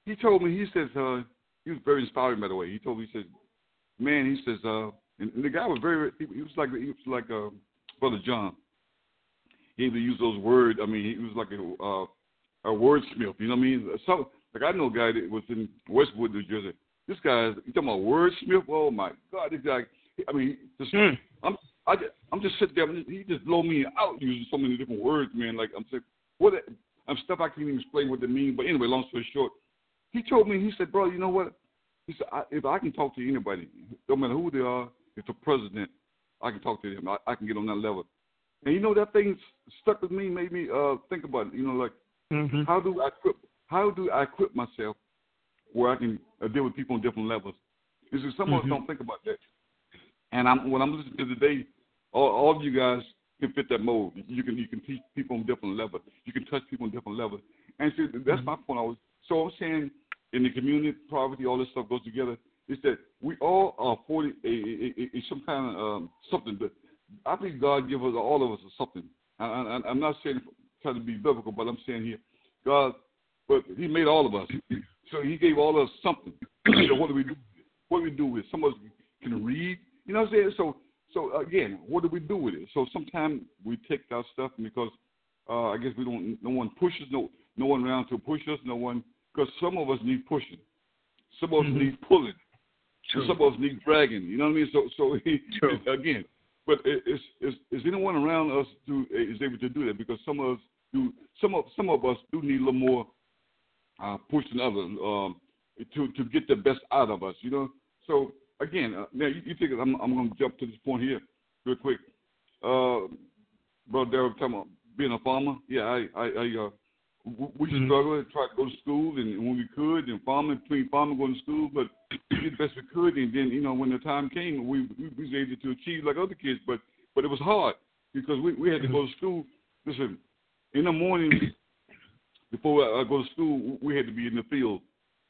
he told me he says uh he was very inspiring by the way. He told me he says, man, he says uh and, and the guy was very he, he was like he was like uh Brother John. He even used those words. I mean, he was like a uh, a wordsmith. You know what I mean? So, like I know a guy that was in Westwood, New Jersey. This guy, you talking about wordsmith? Oh my God, this guy. I mean, just, mm. I'm I just, I'm just sitting there. He just blow me out using so many different words, man. Like I'm saying, what? I'm stuff I can't even explain what they mean. But anyway, long story short, he told me. He said, bro, you know what? He said, I, if I can talk to anybody, no matter who they are, if the president, I can talk to them. I, I can get on that level. And you know that thing stuck with me, made me uh think about it. You know, like mm-hmm. how do I equip how do I equip myself where I can uh, deal with people on different levels? Is some mm-hmm. of us mm-hmm. don't think about that. And I'm when I'm listening to today, all, all of you guys can fit that mold. You can you can teach people on different levels. You can touch people on different levels. And see, that's mm-hmm. my point. I was so I'm saying in the community, poverty, all this stuff goes together is that we all are afforded a, a, a, a some kind of um, something. That I think God give us all of us something. I, I, I'm not saying trying to be biblical, but I'm saying here, God, but He made all of us, (clears throat) so He gave all of us something. (clears throat) so what do we do? What do we do with it? Some of us can read. You know what I'm saying? So so again, what do we do with it? So sometimes we take our stuff because uh, I guess we don't. No one pushes. No no one around to push us. No one because some of us need pushing. Some of us mm-hmm. need pulling. True. Some of us need dragging. You know what I mean? So, so (laughs) he, (laughs) again, but is, is is anyone around us do is able to do that? Because some of us do. Some of some of us do need a little more uh, push than others um, to to get the best out of us. You know. So again, uh, now you, you think I'm I'm going to jump to this point here real quick. Uh, Brother Daryl talking about being a farmer. Yeah, I I, I uh, we mm-hmm. struggled, tried to go to school, and when we could, and farming between farming going to school, but did the best we could. And then, you know, when the time came, we we, was able to achieve like other kids, but but it was hard because we we had to go to school. Listen, in the morning before I go to school, we had to be in the field,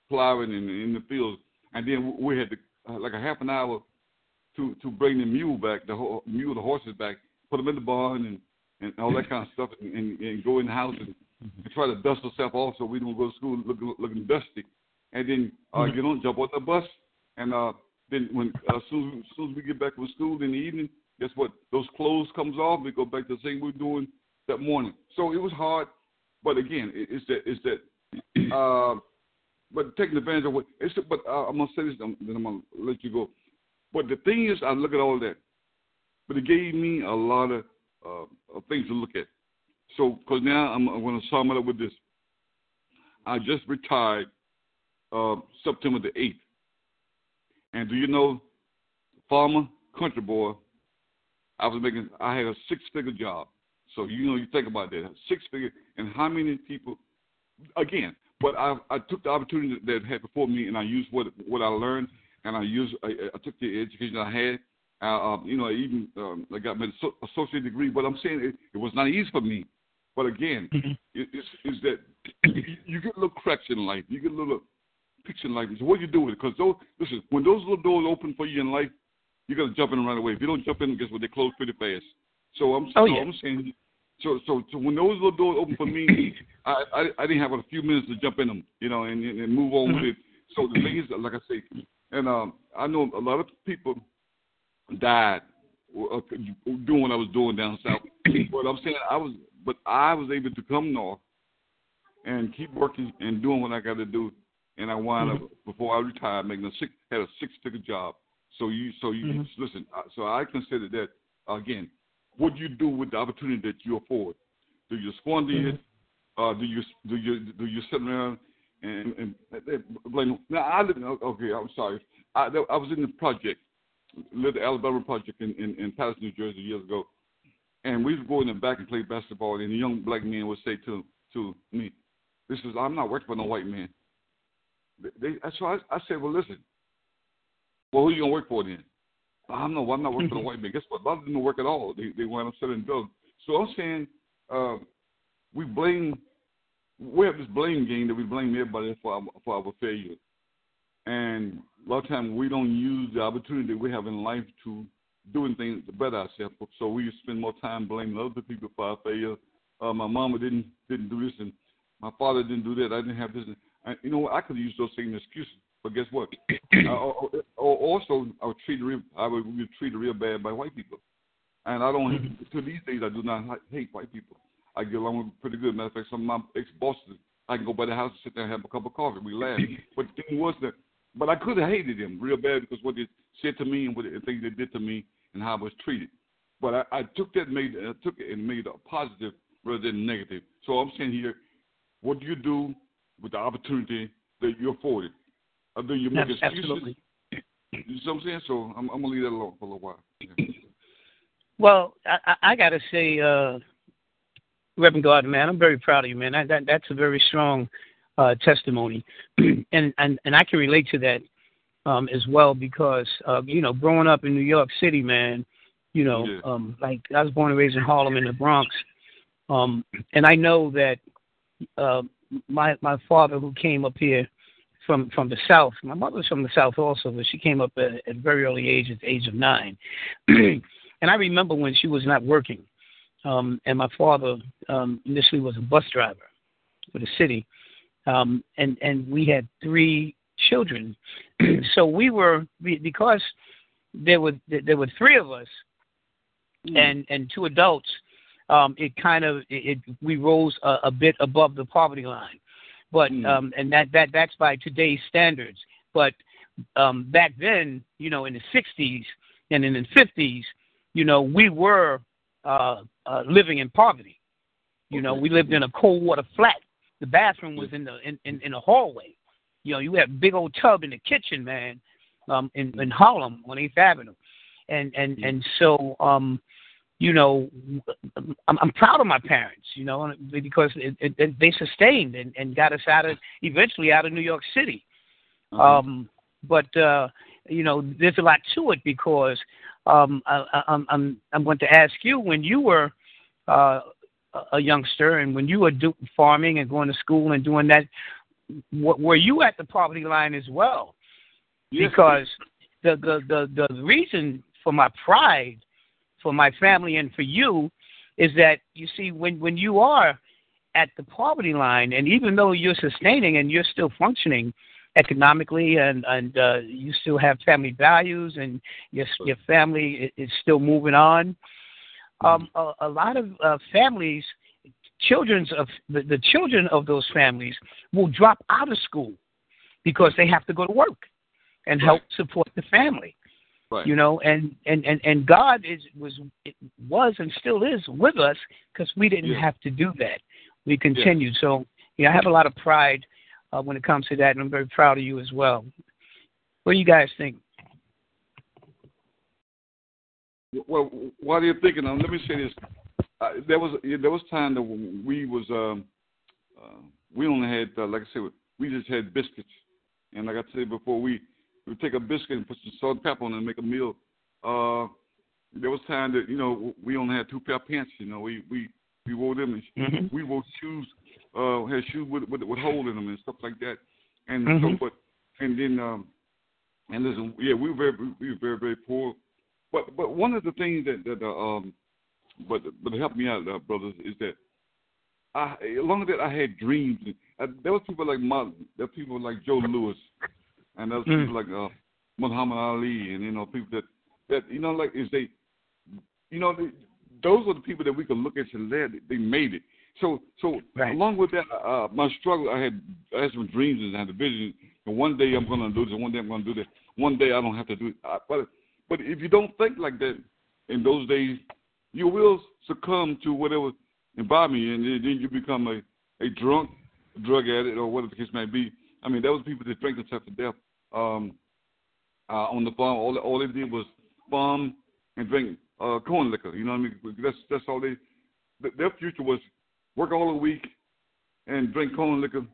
plowing in in the fields, and then we had to uh, like a half an hour to to bring the mule back, the ho- mule, the horses back, put them in the barn, and and all that kind of stuff, and, and, and go in the house and mm-hmm. try to dust ourselves off so we don't go to school looking, looking dusty. And then uh, mm-hmm. get on, jump on the bus, and uh, then when uh, as soon as, soon as we get back from school in the evening, guess what? Those clothes comes off. We go back to the same we were doing that morning. So it was hard, but again, it, it's that it's that. (clears throat) Uh, but taking advantage of what it's. But uh, I'm gonna say this, then I'm gonna let you go. But the thing is, I look at all that, but it gave me a lot of, uh, things to look at. So, because now I'm, I'm going to sum it up with this. I just retired uh, September the 8th. And do you know, farmer, country boy, I was making, I had a six figure job. So, you know, you think about that, six figure, and how many people, again, but I, I took the opportunity that had before me and I used what what I learned and I used, I, I took the education I had. Uh, you know, I even um, I got my associate degree, but I'm saying it, it was not easy for me but again, (laughs) mm-hmm. it's, it's that (coughs) you get a little cracks in life. You get a little picks in life. So what do you do with it? Because those, listen, when those little doors open for you in life, you got to jump in run away. If you don't jump in, guess what? They close pretty fast. So I'm, oh, so yeah. I'm saying, So so so when those little doors open for me, (laughs) I, I I didn't have a few minutes to jump in them, you know, and and move on with it. So the thing is, like I say, and um, I know a lot of people died uh, doing what I was doing down south. but I'm saying I was, but I was able to come north and keep working and doing what I got to do. And I wound mm-hmm. up before I retired making a six had a six figure job. So you so you mm-hmm. listen. So I consider that again. What do you do with the opportunity that you afford? Do you squander mm-hmm. it? Uh, do you do you do you sit around and, and, and blame? Now I live. In, okay, I'm sorry. I I was in the project, the Alabama project in, in in Paterson, New Jersey years ago, and we would go in the back and play basketball, and a young black man would say to to me, "This is I'm not working for no white man." They, so I, I said, "Well, listen. Well, who you gonna work for then?" I'm not. know. I'm not working for the (laughs) white man. Guess what? A lot of them don't work at all. They they wind up selling drugs. So I'm saying, uh, we blame. We have this blame game that we blame everybody for our, for our failure, and a lot of times we don't use the opportunity we have in life to doing things to better ourselves. So we spend more time blaming other people for our failure. Uh, my mama didn't didn't do this, and my father didn't do that. I didn't have this. And, you know what? I could use those same excuses. But guess what? (clears throat) uh, also, I was treated real, I was treated real bad by white people, and I don't. Mm-hmm. to these days, I do not hate white people. I get along with pretty good. Matter of fact, some of my ex bosses, I can go by the house and sit there and have a cup of coffee. We laugh. (laughs) but the thing was that, but I could have hated them real bad because what they said to me and what the things they did to me and how I was treated. But I, I took that, made, I took it and made it a positive rather than negative. So I'm saying here, what do you do with the opportunity that you're afforded? Do you make excuses? Absolutely. You know what I'm saying? So I'm, I'm gonna leave that alone for a little while. Yeah. Well, I, I got to say, uh, Reverend God, man, I'm very proud of you, man. That, that that's a very strong uh, testimony, (clears throat) and and and I can relate to that um, as well because uh, you know, growing up in New York City, man, you know, yeah. um, like I was born and raised in Harlem in the Bronx, um, and I know that uh, my my father who came up here from from the south. My mother's from the south also, but she came up at, at a very early age, at the age of nine. (clears throat) and I remember when she was not working, um, and my father um, initially was a bus driver for the city, um, and and we had three children. (clears throat) so we were because there were there were three of us, mm. and and two adults. Um, it kind of it, it we rose a, a bit above the poverty line but mm. um, and that that that's by today's standards. But um, back then, you know, in the '60s and in the '50s, you know, we were uh, uh, living in poverty. You know, we lived in a cold water flat. The bathroom was in the in, in, in the hallway. You know, you had a big old tub in the kitchen, man, um, in, in Harlem on Eighth Avenue, and and and so um, you know, I'm, I'm proud of my parents, you know, because it, it, they sustained and, and got us out of eventually out of New York City. Mm-hmm. Um, but uh, you know, there's a lot to it because um, I, I'm I'm I'm going to ask you when you were uh, a youngster and when you were do, farming and going to school and doing that, w- were you at the poverty line as well? Yes. Because the, the the the reason for my pride for my family and for you is that you see when when you are at the poverty line and even though you're sustaining and you're still functioning economically and and uh, you still have family values and your your family is still moving on um, a, a lot of uh, families children's of the, the children of those families will drop out of school because they have to go to work and help support the family Right. You know, and and and and God is was was and still is with us because we didn't yeah. have to do that. We continued. Yeah. So yeah, I have a lot of pride uh, when it comes to that, and I'm very proud of you as well. What do you guys think? Well, while you're thinking, um, let me say this: uh, there was there was time that we was um, uh, we only had uh, like I said we just had biscuits, and like I said before, we we take a biscuit and put some salt and pepper on it and make a meal. Uh, there was time that you know we only had two pair of pants. You know, we we we wore them and mm-hmm. we wore shoes. Uh, had shoes with with, with hole in them and stuff like that. And mm-hmm. so, but and then um, and listen, yeah, we were very we were very very poor. But but one of the things that that uh, um but but help me out, uh, brothers, is that I along with that I had dreams. Uh, there was people like Martin, there were people like Joe Louis, and there mm. people like uh, Muhammad Ali, and you know people that that you know like is they, you know they, those are the people that we can look at and say they made it. So so right. along with that, uh, my struggle, I had I had some dreams and I had a vision. And one day I'm going to do this, one day I'm going to do this. One day I don't have to do it. I, but but if you don't think like that in those days, you will succumb to whatever environment and then you become a a drunk, drug addict, or whatever the case may be. I mean, there was people that drank themselves to death um, uh, on the farm. All all they did was farm and drink uh, corn liquor. You know what I mean? That's that's all they. Their future was work all the week and drink corn liquor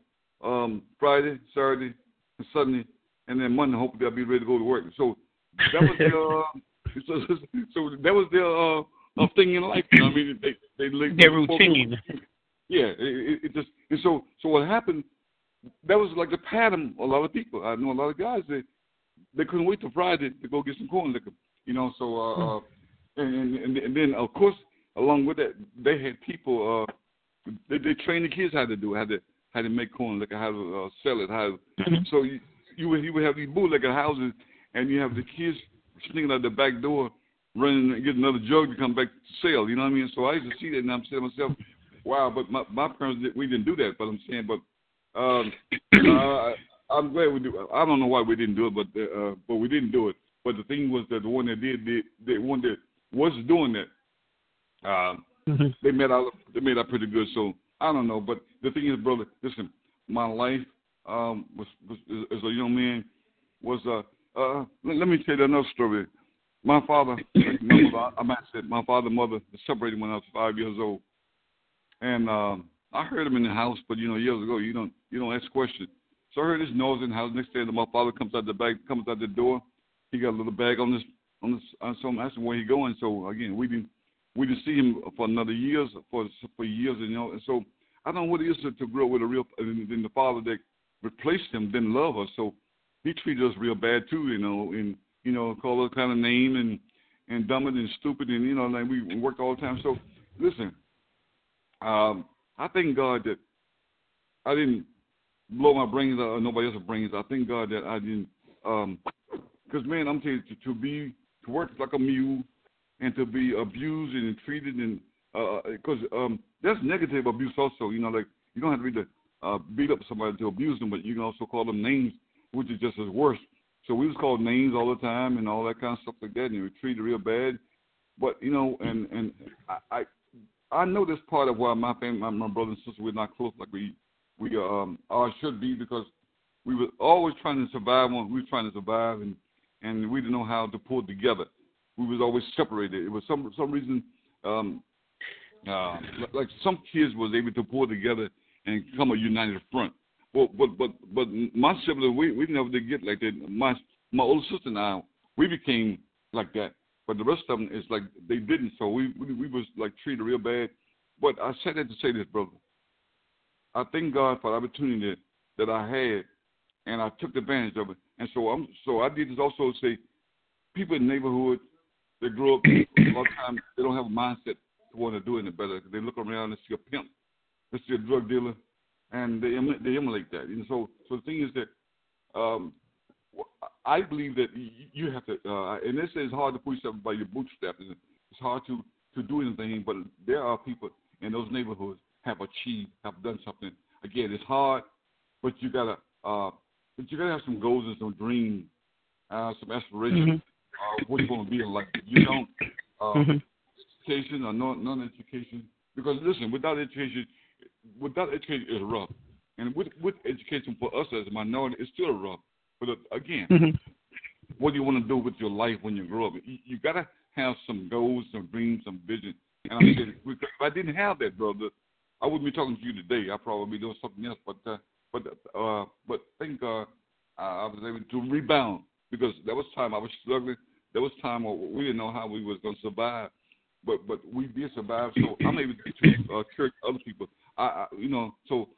um, Friday, Saturday, and Sunday, and then Monday hopefully I'll be ready to go to work. So that was their (laughs) uh, (laughs) so, so, that was their uh, uh, thing in life. You know what I mean? They they, they their routine. Yeah, it, it just and so so what happened? That was like the pattern. A lot of people I know a lot of guys that they couldn't wait till Friday to go get some corn liquor. You know, so uh, hmm. uh and, and and then of course along with that they had people uh they they train the kids how to do it, how to how to make corn liquor, how to uh, sell it, how. Mm-hmm. So you you would you would have these bootlegger houses, and you have the kids sneaking out the back door, running and get another jug to come back to sell. You know what I mean? So I used to see that, and I'm saying to myself, wow. But my my parents we didn't do that. But I'm saying, but um, uh, I'm glad we do. I don't know why we didn't do it, but uh, but we didn't do it. But the thing was that the one that did, did the one that was doing that, um, mm-hmm. they made out they made out pretty good. So I don't know, but the thing is, brother, listen, my life um, was, was as a young man was uh uh let, let me tell you another story. My father, my mother, I might say my father and mother separated when I was five years old, and um, I heard him in the house, but you know years ago you don't you don't ask questions. So I heard his noise in the house. Next day, my father comes out the back, comes out the door. He got a little bag on this on this. So I'm asking where he going. So again, we didn't we didn't see him for another years for for years, you know. And so I don't know what it is to, grow with a real and then the father that replaced him didn't love us, so he treated us real bad too, you know, and you know called us kind of name and and dumb and stupid, and you know like we worked all the time. So listen, um, I thank God that I didn't blow my brains out or nobody else's brains. I thank God that I didn't, because um, man, I'm telling you to, to be to work like a mule and to be abused and treated and because uh, um, that's negative abuse also. You know, like you don't have to be to uh, beat up somebody to abuse them, but you can also call them names, which is just as worse. So we was called names all the time and all that kind of stuff like that, and we were treated real bad. But you know, and and I I, I know this part of why my family, my, brothers and sisters, we're not close like we we um are should be because we were always trying to survive. When we were trying to survive, and and we didn't know how to pull together we was always separated. It was some some reason, um, uh, like some kids was able to pull together and come a united front. But but but but my siblings, we we never did get like that. My my older sister and I, we became like that. But the rest of them is like they didn't. So we we, we was like treated real bad. But I said that to say this, brother. I thank God for the opportunity that, that I had, and I took advantage of it. And so I'm so I did this also to say people in the neighborhood that grow up a lot of times they don't have a mindset to want to do any better. They look around and see a pimp, they see a drug dealer, and they they emulate that. And so so the thing is that um, I believe that you have to, uh, and this is hard to push yourself by your bootstraps. It's hard to to do anything, but there are people in those neighborhoods have achieved, have done something. Again, it's hard, but you gotta, uh, but you gotta have some goals and some dreams, uh, some aspirations. Mm-hmm uh, what you going to be like? You don't uh, mm-hmm. education or non non-education because listen, without education, without education is rough, and with with education for us as a minority, it's still rough. But uh, again, mm-hmm. what do you want to do with your life when you grow up? You, you gotta have some goals, some dreams, some vision. And I'm saying, if I didn't have that, brother, I wouldn't be talking to you today. I'd probably be doing something else. But uh, but uh, but thank God I was able to rebound because there was time I was struggling there was time where we didn't know how we was going to survive, but but we did survive. So I'm able to uh, church other people. I, I you know so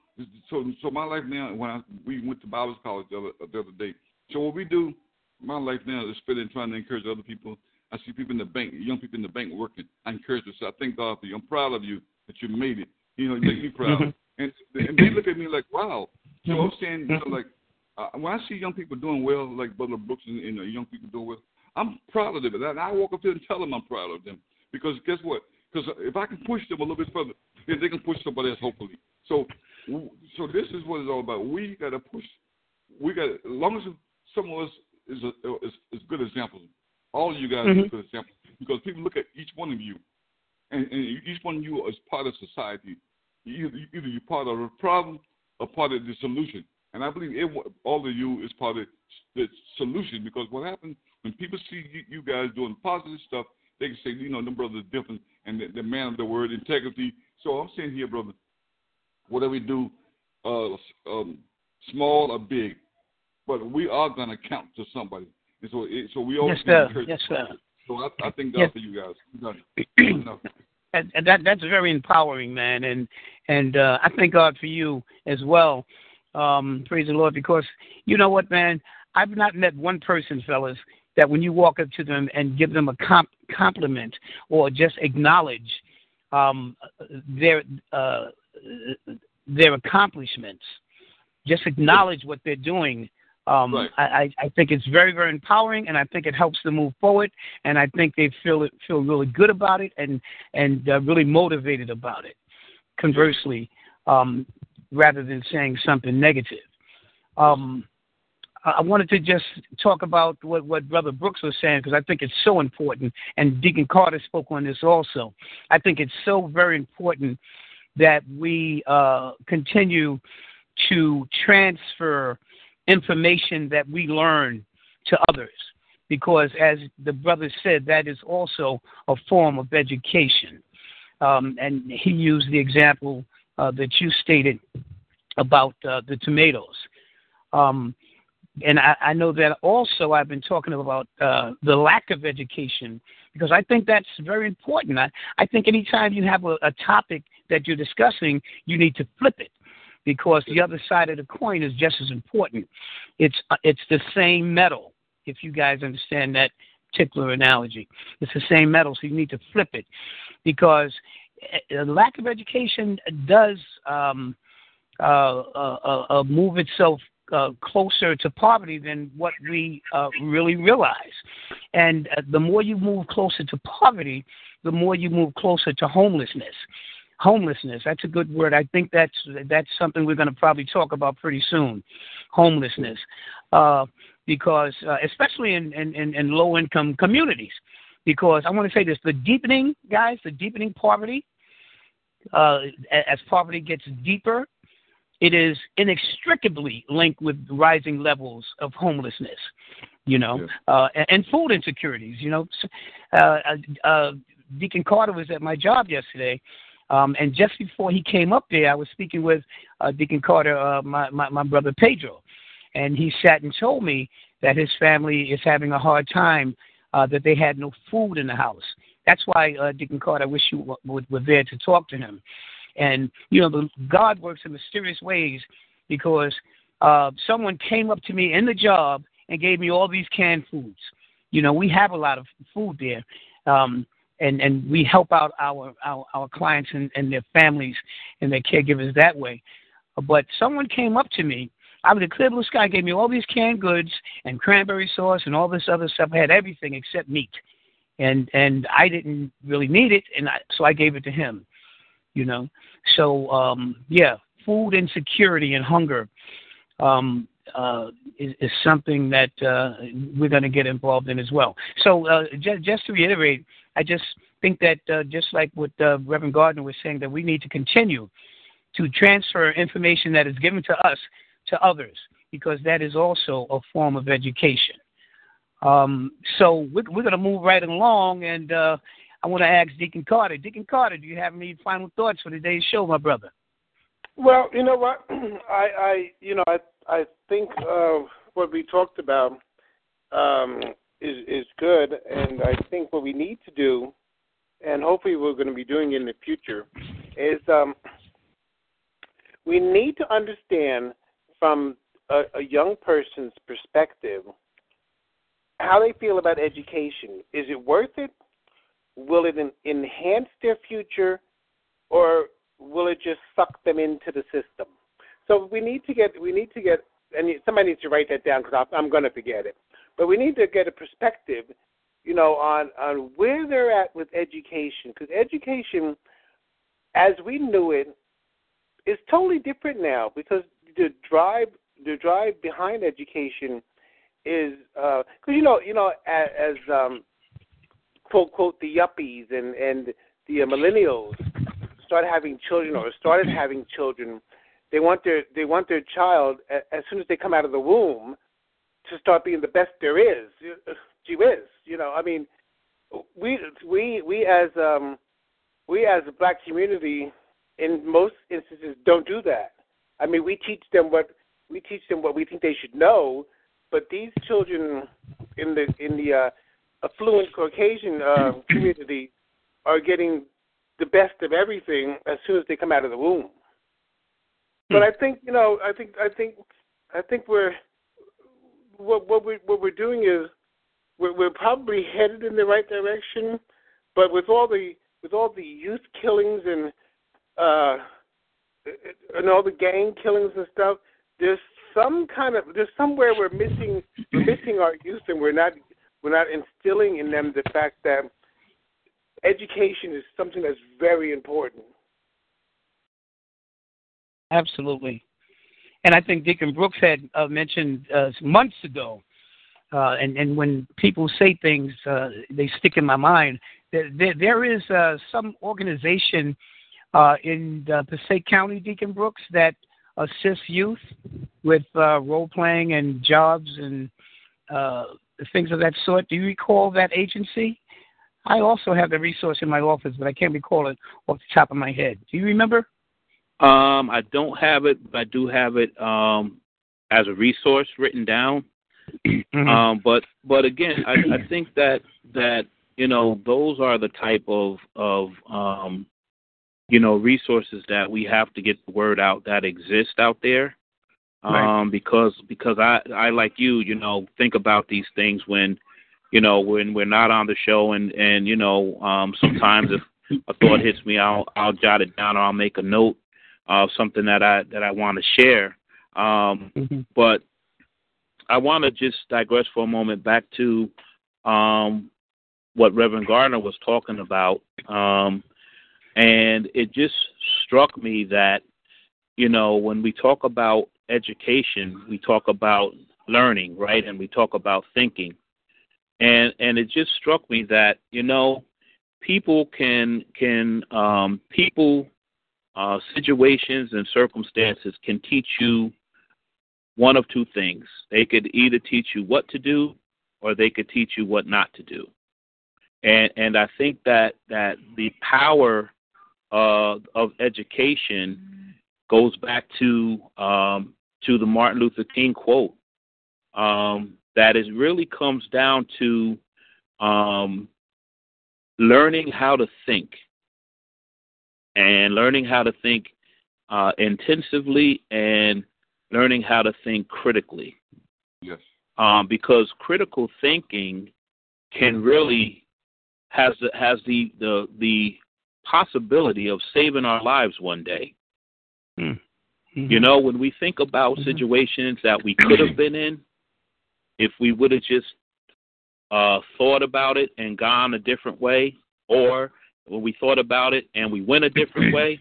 so so my life now when I, we went to Bible college the other, the other day. So what we do, my life now is spending trying to encourage other people I see people in the bank, young people in the bank working. I encourage them. So I thank God for you. I'm proud of you that you made it. You know, you make me (laughs) proud. And, and they look at me like, wow. So. I'm saying, you know, like uh, when I see young people doing well, like Brother Brooks and, and uh, young people doing well, I'm proud of them. And I walk up there and tell them I'm proud of them because guess what? Because if I can push them a little bit further, then they can push somebody else. Hopefully. So, so this is what it's all about. We got to push. We got as long as some of us is a, is, is good examples. All of you guys Mhm. are good examples because people look at each one of you, and, and each one of you is part of society. Either, either you're part of the problem or part of the solution. And I believe everyone, all of you is part of the solution because what happens when people see you, you guys doing positive stuff, they can say, you know, them brothers are different and the, the man of the word, integrity. So I'm saying here, brother, whatever we do, uh, um, small or big, but we are going to count to somebody. And so, it, so we always Yes, sir. Yes, sir. So I, I thank God Yes. for you guys. (clears throat) And, and that that's very empowering, man. And and uh, I thank God for you as well. Um, praise the Lord, because you know what, man. I've not met one person, fellas, that when you walk up to them and give them a comp- compliment or just acknowledge um, their uh, their accomplishments, just acknowledge what they're doing. Um, Right. I, I think it's very, very empowering, and I think it helps them move forward. And I think they feel it, feel really good about it, and and uh, really motivated about it. Conversely, um, rather than saying something negative, um, I I wanted to just talk about what what Brother Brooks was saying because I think it's so important, and Deacon Carter spoke on this also. I think it's so very important that we uh, continue to transfer information that we learn to others. Because as the brother said that is also a form of education. Um, and he used the example uh, that you stated about uh, the tomatoes. Um, and I, I know that also I've been talking about uh, the lack of education because I think that's very important. I, I think anytime you have a, a topic that you're discussing, you need to flip it because the other side of the coin is just as important. It's uh, it's the same metal. If you guys understand that particular analogy, it's the same metal, so you need to flip it because a lack of education does um, uh, uh, uh, move itself uh, closer to poverty than what we uh, really realize. And uh, the more you move closer to poverty, the more you move closer to homelessness. Homelessness, that's a good word. I think that's that's something we're going to probably talk about pretty soon. Homelessness, uh, because uh, especially in, in, in, in low income communities, because I want to say this: the deepening, guys, the deepening poverty. Uh, as poverty gets deeper, it is inextricably linked with rising levels of homelessness, you know, uh, and, and food insecurities. You know, uh, uh, Deacon Carter was at my job yesterday, um, and just before he came up there, I was speaking with uh, Deacon Carter, uh, my, my my brother Pedro, and he sat and told me that his family is having a hard time, uh, that they had no food in the house. That's why, uh, Deacon Carter, I wish you w- were there to talk to him. And you know, God works in mysterious ways because uh, someone came up to me in the job and gave me all these canned foods. You know, we have a lot of food there, um, and and we help out our our, our clients and, and their families and their caregivers that way. But someone came up to me. I was a clear blue sky, gave me all these canned goods and cranberry sauce and all this other stuff. I had everything except meat, and and I didn't really need it, and I, so I gave it to him you know. So um, yeah, food insecurity and hunger um, uh, is, is something that uh, we're going to get involved in as well. So uh, just, just to reiterate, I just think that uh, just like what uh, Reverend Gardner was saying, that we need to continue to transfer information that is given to us to others because that is also a form of education. Um, so we're, we're going to move right along, and uh, I want to ask Deacon Carter. Deacon Carter, do you have any final thoughts for today's show, my brother? Well, you know what, (clears throat) I, I, you know, I, I think uh, what we talked about um, is is good, and I think what we need to do, and hopefully we're going to be doing in the future, is um, we need to understand from a, a young person's perspective how they feel about education. Is it worth it? Will it en- enhance their future, or will it just suck them into the system? So we need to get we need to get and somebody needs to write that down because I'm going to forget it. But we need to get a perspective, you know, on on where they're at with education because education, as we knew it, is totally different now because the drive the drive behind education is because uh, you know you know as, as um, quote quote the yuppies and and the uh, millennials start having children or started having children, they want their they want their child as soon as they come out of the womb to start being the best there is. (sighs) Gee whiz, you know. I mean, we we we as um we as a black community in most instances don't do that. I mean, we teach them what we teach them what we think they should know, but these children in the in the uh, affluent Caucasian uh, community are getting the best of everything as soon as they come out of the womb. Hmm. But I think you know, I think I think I think we're what what we what we're doing is we're, we're probably headed in the right direction, but with all the with all the youth killings and uh and all the gang killings and stuff, there's some kind of there's somewhere we're missing we're missing our youth and we're not we're not instilling in them the fact that education is something that's very important. Absolutely. And I think Deacon Brooks had uh, mentioned uh, months ago, uh, and, and when people say things, uh, they stick in my mind. There, there, there is uh, some organization uh, in Passaic County, Deacon Brooks, that assists youth with role playing and jobs and things of that sort. Do you recall that agency? I also have the resource in my office, but I can't recall it off the top of my head. Do you remember? Um, I don't have it, but I do have it um, as a resource written down. (clears throat) Mm-hmm. Um, but but again, I, I think that that you know those are the type of of um, you know resources that we have to get the word out that exist out there. Right. Um, because because I I like you, you know, think about these things when you know when we're not on the show and and you know um sometimes if a thought hits me i'll i'll jot it down or i'll make a note of something that i that i want to share. Um mm-hmm. but i want to just digress for a moment back to um what reverend gardner was talking about. Um and it just struck me that you know when we talk about education we talk about learning right? And we talk about thinking. And and it just struck me that you know people can can um, people uh, situations and circumstances can teach you one of two things. They could either teach you what to do, or they could teach you what not to do. And and I think that that the power uh, of education goes back to um, to the Martin Luther King quote. Um, that it really comes down to um, learning how to think and learning how to think uh, intensively and learning how to think critically. Yes. Um, because critical thinking can really has the, has the, the the possibility of saving our lives one day. Mm-hmm. You know, when we think about mm-hmm. situations that we could have been in, if we would have just uh, thought about it and gone a different way, or when we thought about it and we went a different (clears throat) way,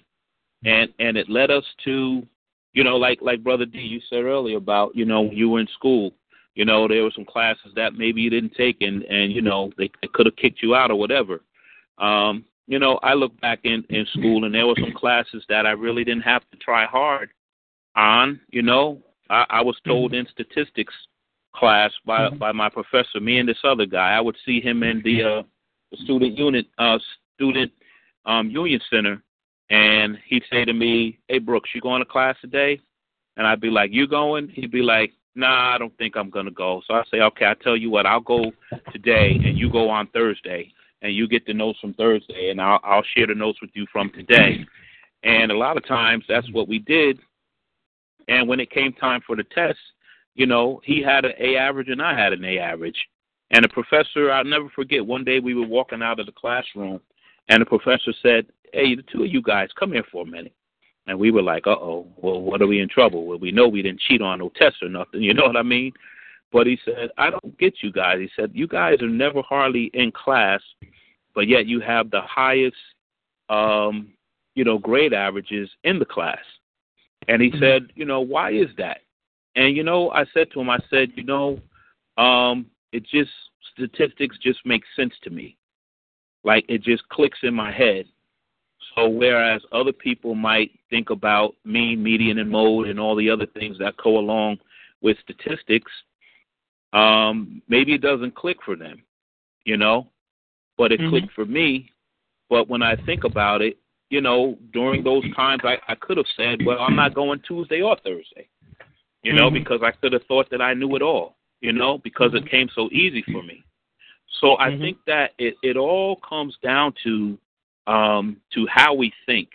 and and it led us to, you know, like like Brother D, you said earlier about, you know, you were in school, you know, there were some classes that maybe you didn't take, and and you know they, they could have kicked you out or whatever. Um, you know, I look back in in school, and there were some classes that I really didn't have to try hard on. You know, I, I was told in statistics class by mm-hmm. by my professor. Me and this other guy. I would see him in the uh, the student unit uh, student um, union center, and he'd say to me, "Hey Brooks, you going to class today?" And I'd be like, "You going?" He'd be like, "Nah, I don't think I'm gonna go." So I say, "Okay, I tell you what, I'll go today, and you go on Thursday, and you get the notes from Thursday, and I'll I'll share the notes with you from today." And a lot of times that's what we did. And when it came time for the test, you know, he had an A average and I had an A average. And the professor, I'll never forget, one day we were walking out of the classroom, and the professor said, Hey, the two of you guys, come here for a minute. And we were like, Uh oh, well, what are we in trouble? Well, we know we didn't cheat on no tests or nothing, (laughs) you know what I mean? But he said, I don't get you guys. He said, You guys are never hardly in class, but yet you have the highest, um, you know, grade averages in the class. And he mm-hmm. said, You know, why is that? And, you know, I said to him, I said, You know, um, it just statistics just make sense to me. Like it just clicks in my head. So whereas other people might think about mean, median, and mode and all the other things that go along with statistics, um, maybe it doesn't click for them, you know, but it mm-hmm. clicked for me. But when I think about it, you know, during those times, I, I could have said, well, I'm not going Tuesday or Thursday, you know, mm-hmm. because I could have thought that I knew it all you know, because it came so easy for me. So I mm-hmm. think that it, it all comes down to um, to how we think,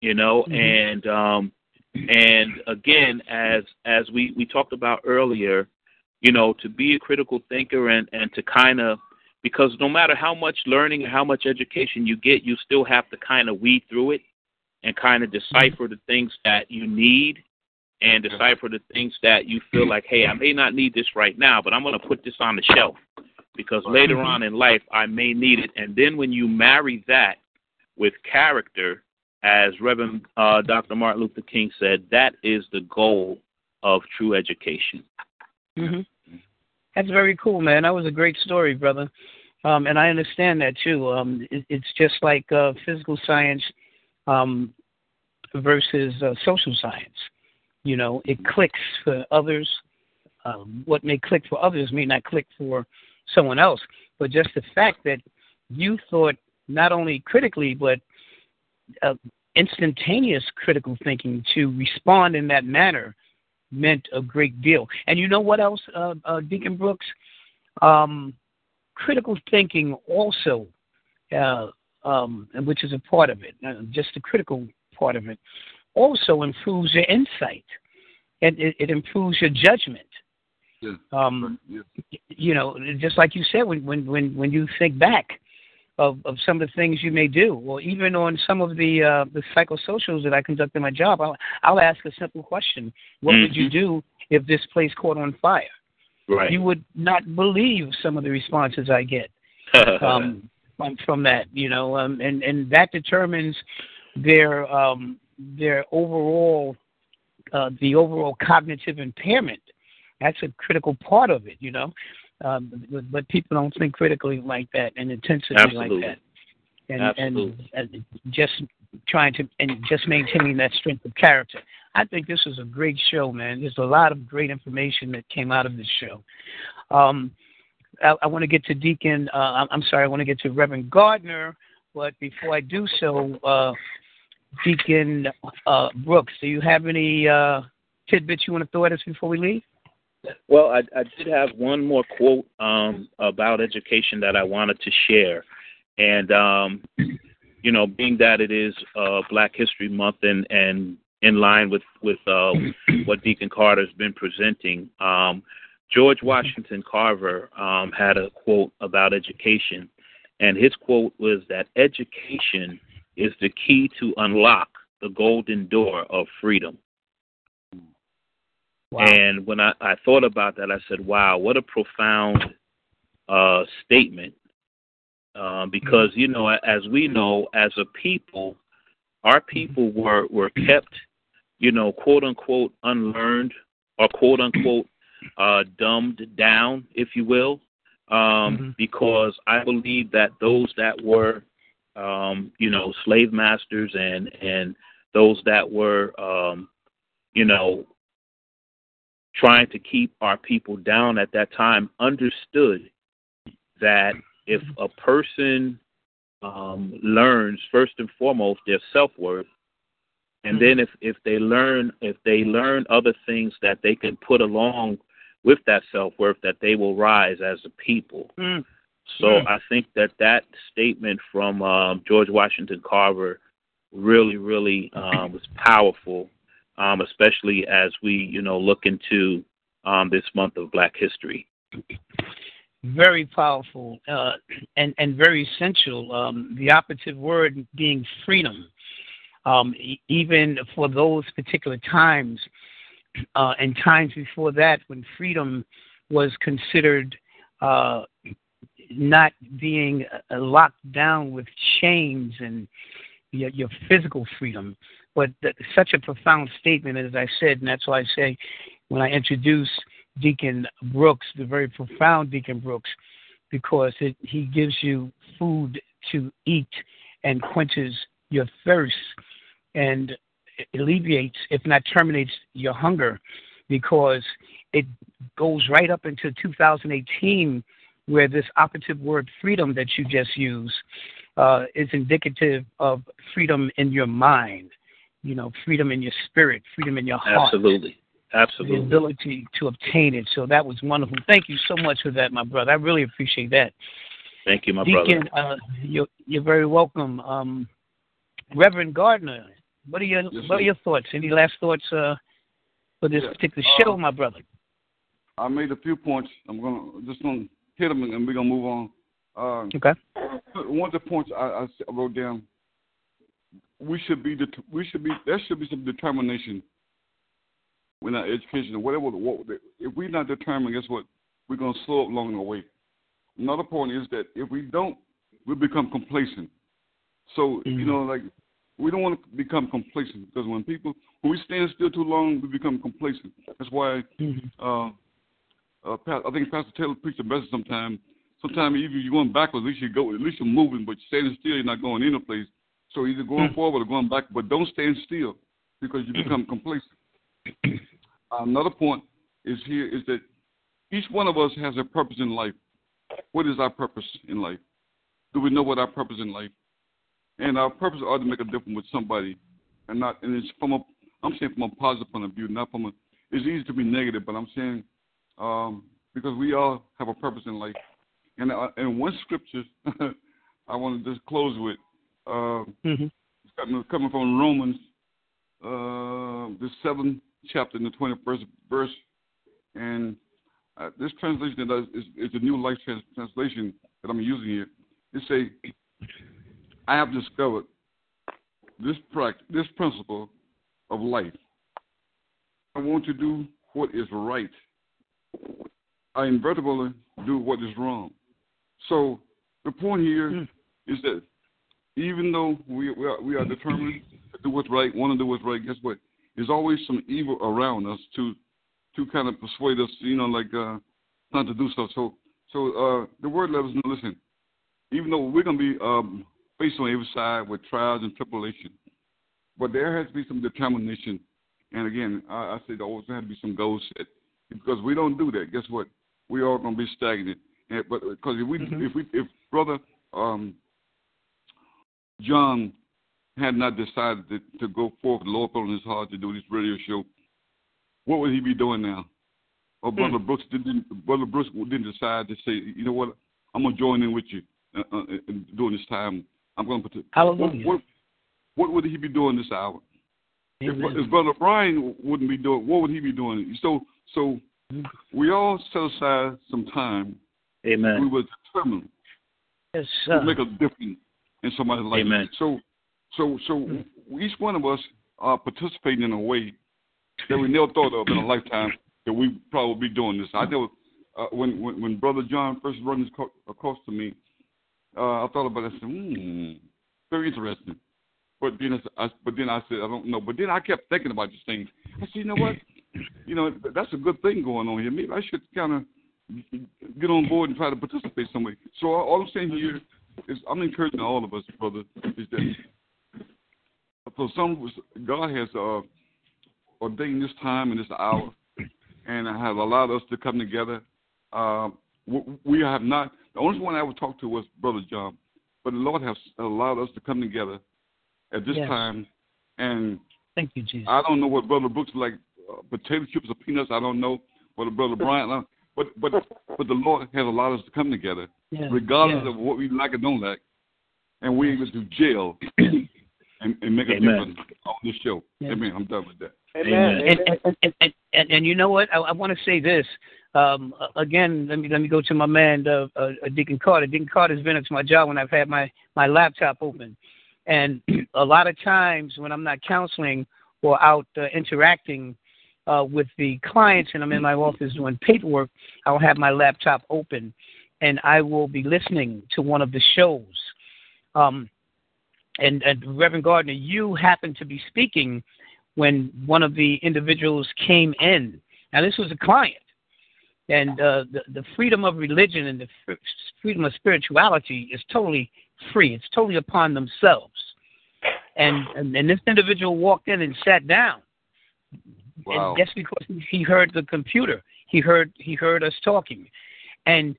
you know, mm-hmm. and um, and again, as as we we talked about earlier, you know, to be a critical thinker and and to kind of because no matter how much learning and how much education you get, you still have to kind of weed through it and kind of mm-hmm. decipher the things that you need and decipher the things that you feel (clears throat) like, hey, I may not need this right now, but I'm going to put this on the shelf because later mm-hmm. on in life I may need it. And then when you marry that with character, as Reverend uh, Dr. Martin Luther King said, that is the goal of true education. Mm-hmm. That's very cool, man. That was a great story, brother. Um, and I understand that too. Um, it, it's just like uh, physical science um, versus uh, social science. You know, it clicks for others. Um, what may click for others may not click for someone else. But just the fact that you thought not only critically, but uh, instantaneous critical thinking to respond in that manner meant a great deal. And you know what else, uh, uh, Deacon Brooks? Um, critical thinking also, uh, um, which is a part of it, uh, just the critical part of it, also improves your insight and it, it improves your judgment. Yeah. Um, yeah. You know, just like you said, when when when when you think back of of some of the things you may do, or even on some of the uh, the psychosocials that I conduct in my job, I'll I'll ask a simple question: What mm-hmm. would you mm-hmm. do if this place caught on fire? Right. You would not believe some of the responses I get (laughs) um, from that. You know, um, and and that determines their um, their overall uh, the overall cognitive impairment. That's a critical part of it, you know. Um, but, but people don't think critically like that and intensively Absolutely. like that. And, Absolutely. and uh, just trying to and just maintaining that strength of character. I think this is a great show, man. There's a lot of great information that came out of this show. Um, I, I want to get to Deacon. Uh, I'm sorry, I want to get to Reverend Gardner, but before I do so, uh, Deacon uh, Brooks, do you have any uh, tidbits you want to throw at us before we leave? Well, I, I did have one more quote um, about education that I wanted to share, and um, you know, being that it is uh, Black History Month and and in line with with uh, what Deacon Carter has been presenting, um, George Washington Carver um, had a quote about education, and his quote was that education is the key to unlock the golden door of freedom. Wow. And when I, I thought about that, I said, wow, what a profound uh, statement. Uh, because, you know, as we know, as a people, our people were, were kept, you know, quote unquote, unlearned or quote unquote, uh, dumbed down, if you will, um, mm-hmm. because I believe that those that were um, you know, slave masters and and those that were, um, you know, trying to keep our people down at that time understood that if a person um, learns first and foremost their self worth, and mm-hmm. then if if they learn if they learn other things that they can put along with that self worth, that they will rise as a people. Mm. So mm. I think that that statement from um, George Washington Carver really, really um, was powerful, um, especially as we, you know, look into um, this month of Black History. very powerful uh, and and very essential. Um, the operative word being freedom. Um, e- even for those particular times uh, and times before that, when freedom was considered uh, not being uh, locked down with chains and your, your physical freedom, but th- such a profound statement, as I said, and that's why I say when I introduce Deacon Brooks, the very profound Deacon Brooks, because it, he gives you food to eat and quenches your thirst and alleviates, if not terminates, your hunger, because it goes right up into 2018, where this operative word freedom that you just used uh, is indicative of freedom in your mind, you know, freedom in your spirit, freedom in your heart. Absolutely. Absolutely. The ability to obtain it. So that was wonderful. Thank you so much for that, my brother. I really appreciate that. Thank you, my Deacon, brother. uh, you're, you're very welcome. Um, Reverend Gardner, what are your Yes, what are your thoughts? Any last thoughts uh, for this Yeah. particular Uh, show, my brother? I made a few points. I'm gonna just gonna hit them and we're gonna move on. Uh, Okay. one of the points I wrote down, we should be det- we should be there should be some determination in our education or whatever. What, if we're not determined, guess what? We're gonna slow up along the way. Another point is that if we don't, we become complacent. So you Mhm. know, like we don't want to become complacent because when people when we stand still too long, we become complacent. That's why Mhm. uh, uh, I think Pastor Taylor preached the message sometime. Sometimes even you're going backwards, at least you go, at least you're moving, but standing still, you're not going any place. So either going Mm. forward or going back, but don't stand still because you become complacent. Another point is here is that each one of us has a purpose in life. What is our purpose in life? Do we know what our purpose in life? And our purpose ought to make a difference with somebody, and not. And it's from a. I'm saying from a positive point of view, not from a. It's easy to be negative, but I'm saying um, because we all have a purpose in life. And uh, and one scripture (laughs) I want to just close with, uh, Mhm. it's coming, coming from Romans, uh, the seventh chapter in the twenty first verse, and uh, this translation that is, is, is the New Life trans- translation that I'm using here. It say, I have discovered this prac- this principle of life. I want to do what is right. I inevitably do what is wrong. So the point here Mm. is that even though we we are, we are determined to do what's right, want to do what's right, guess what? There's always some evil around us to to kind of persuade us, you know, like uh, not to do stuff. So so uh, the word let us know. Listen, even though we're gonna be um, faced on every side with trials and tribulation, but there has to be some determination. And again, I, I say there always has to be some goals set because we don't do that. Guess what? We are gonna be stagnant. And, but because if we Mhm. if we if brother um, John had not decided to, to go forth, the Lord put on his heart to do this radio show, what would he be doing now? Or Brother Brooks didn't. Brother Brooks didn't decide to say, you know what, I'm gonna join in with you uh, uh, during this time. I'm gonna put. Hallelujah. What, what, what would he be doing this hour? If, Amen. if Brother Brian wouldn't be doing, what would he be doing? So, so we all set aside some time. Amen. We were determined Yes, to make a difference in somebody's life. Amen. So, so, so each one of us are participating in a way that we never thought of in a lifetime that we probably be doing this. I know uh, when, when when Brother John first run this co- across to me, uh, I thought about it. I said, hmm, very interesting. But then, I, I, but then I said, I don't know. But then I kept thinking about this thing. I said, you know what? You know, that's a good thing going on here. Maybe I should kind of get on board and try to participate some way. So all I'm saying here is, I'm encouraging all of us, brother, is that for some, God has uh, ordained this time and this hour, and has allowed us to come together. Uh, we- we have not. The only one I would talk to was Brother John, but the Lord has allowed us to come together at this Yes. time. And Thank you, Jesus. I don't know what Brother Brooks like, uh, potato chips or peanuts. I don't know. But Brother Bryant, uh, but but but the Lord has allowed us to come together, Yeah. regardless yeah. of what we like or don't like, and we're able to jail (clears throat) and, and make a Amen. difference on this show. Yeah. Amen. I'm done with that. Amen. and, and, and, and, and, and you know what? I, I want to say this. um, again, let me let me go to my man, uh, uh, Deacon Carter. Deacon Carter's been up to my job when I've had my my laptop open, and (clears throat) a lot of times when I'm not counseling or out uh, interacting uh, with the clients and I'm in my office doing paperwork, I'll have my laptop open, and I will be listening to one of the shows. Um, and, and Reverend Gardner, you happened to be speaking when one of the individuals came in. Now, this was a client and uh, the, the freedom of religion and the freedom of spirituality is totally free. It's totally upon themselves. And, and, and this individual walked in and sat down. Wow. And that's because he heard the computer. He heard he heard us talking, and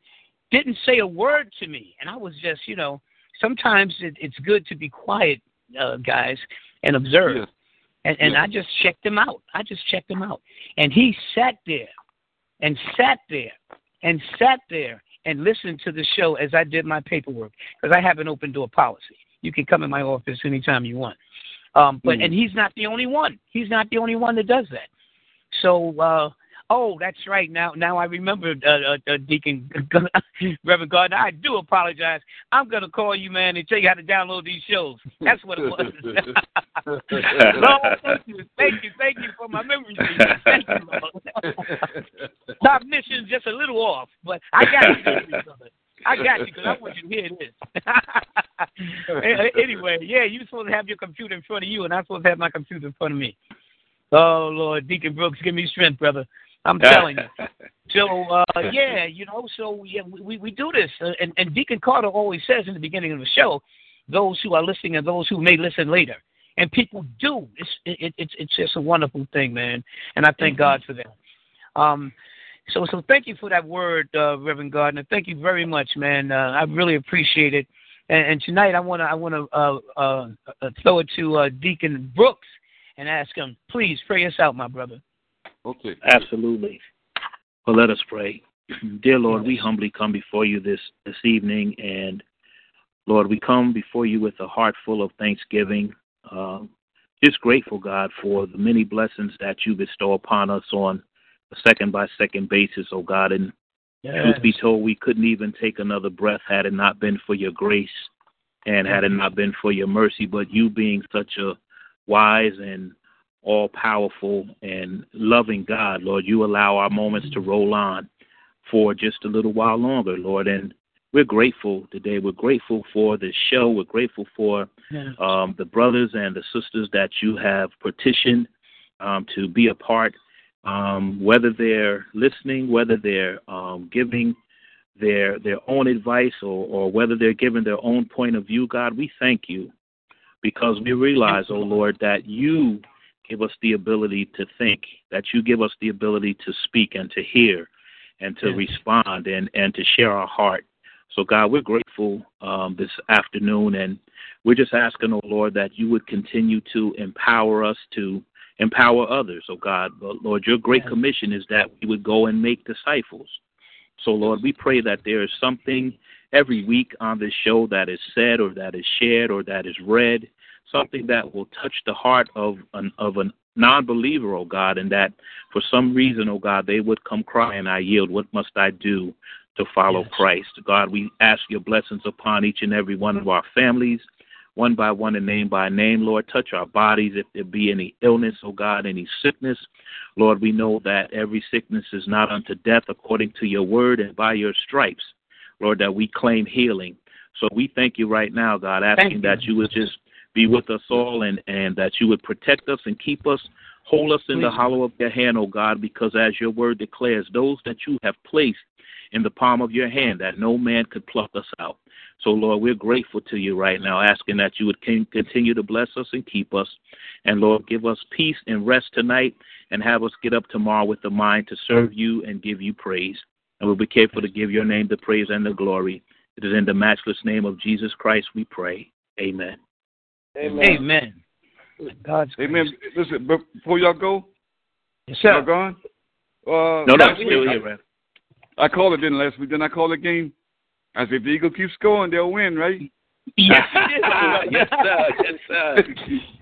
didn't say a word to me. And I was just, you know, sometimes it, it's good to be quiet, uh, guys, and observe. Yes. And, and Yes. I just checked him out. I just checked him out, and he sat there and sat there and sat there and listened to the show as I did my paperwork because I have an open door policy. You can come in my office anytime you want. Um, but Mhm. and he's not the only one. He's not the only one that does that. So uh, oh, that's right. Now now I remember uh, uh, uh, Deacon (laughs) Reverend Gardner. I do apologize. I'm gonna call you man and tell you how to download these shows. That's what it was. (laughs) (laughs) Lord, thank you, thank you, thank you for my memory. Thank you, Lord. Cognition's just a little off, but I got you. I got you because I want you to hear this. Anyway, yeah, you're supposed to have your computer in front of you, and I'm supposed to have my computer in front of me. Oh Lord, Deacon Brooks, give me strength, brother. I'm (laughs) telling you. (laughs) So uh, yeah, you know, so yeah, we we do this, uh, and and Deacon Carter always says in the beginning of the show, those who are listening and those who may listen later, and people do. It's it, it's it's just a wonderful thing, man, and I thank God for that. Um, so so thank you for that word, uh, Reverend Gardner. Thank you very much, man. Uh, I really appreciate it. And, and tonight I want to I want to uh, uh, uh, throw it to uh, Deacon Brooks and ask him, please pray us out, my brother. Okay. Absolutely. Well, let us pray. Dear Lord, we humbly come before you this, this evening, and Lord, we come before you with a heart full of thanksgiving. Uh, just grateful, God, for the many blessings that you bestow upon us on a second by second basis, oh God. And truth be told, we couldn't even take another breath had it not been for your grace and had it not been for your mercy. But you being such a wise and all powerful and loving God, Lord, you allow our moments to roll on for just a little while longer, Lord. And we're grateful today. We're grateful for this show. We're grateful for um, the brothers and the sisters that you have petitioned um, to be a part, um, whether they're listening, whether they're um, giving their their own advice, or, or whether they're giving their own point of view. God, we thank you because we realize, oh Lord, that you give us the ability to think, that you give us the ability to speak and to hear and to Yes. respond and, and to share our heart. So, God, we're grateful um, this afternoon, and we're just asking, oh Lord, that you would continue to empower us to empower others, oh God. But Lord, your great Yes. commission is that we would go and make disciples. So, Lord, we pray that there is something every week on this show that is said or that is shared or that is read, something that will touch the heart of an of a non-believer, oh God, and that for some reason, oh God, they would come crying, I yield. What must I do to follow Yes. Christ? God, we ask your blessings upon each and every one of our families, one by one and name by name, Lord. Touch our bodies if there be any illness, oh God, any sickness. Lord, we know that every sickness is not unto death according to your word and by your stripes, Lord, that we claim healing. So we thank you right now, God, asking you. that you would just be with us all and, and that you would protect us and keep us, hold us in the hollow of your hand, O God, because as your word declares, those that you have placed in the palm of your hand, that no man could pluck us out. So, Lord, we're grateful to you right now, asking that you would continue to bless us and keep us. And, Lord, give us peace and rest tonight and have us get up tomorrow with the mind to serve you and give you praise. And we'll be careful to give your name the praise and the glory. It is in the matchless name of Jesus Christ we pray. Amen. Amen. Amen. God's grace. Amen. Listen, before y'all go, Yes, y'all gone? Uh, No, no, still here, man. I, I called it then last week. Then I called the game. I said, if the Eagle keeps scoring, they'll win, right? Yes, (laughs) yes, sir. Yes, sir.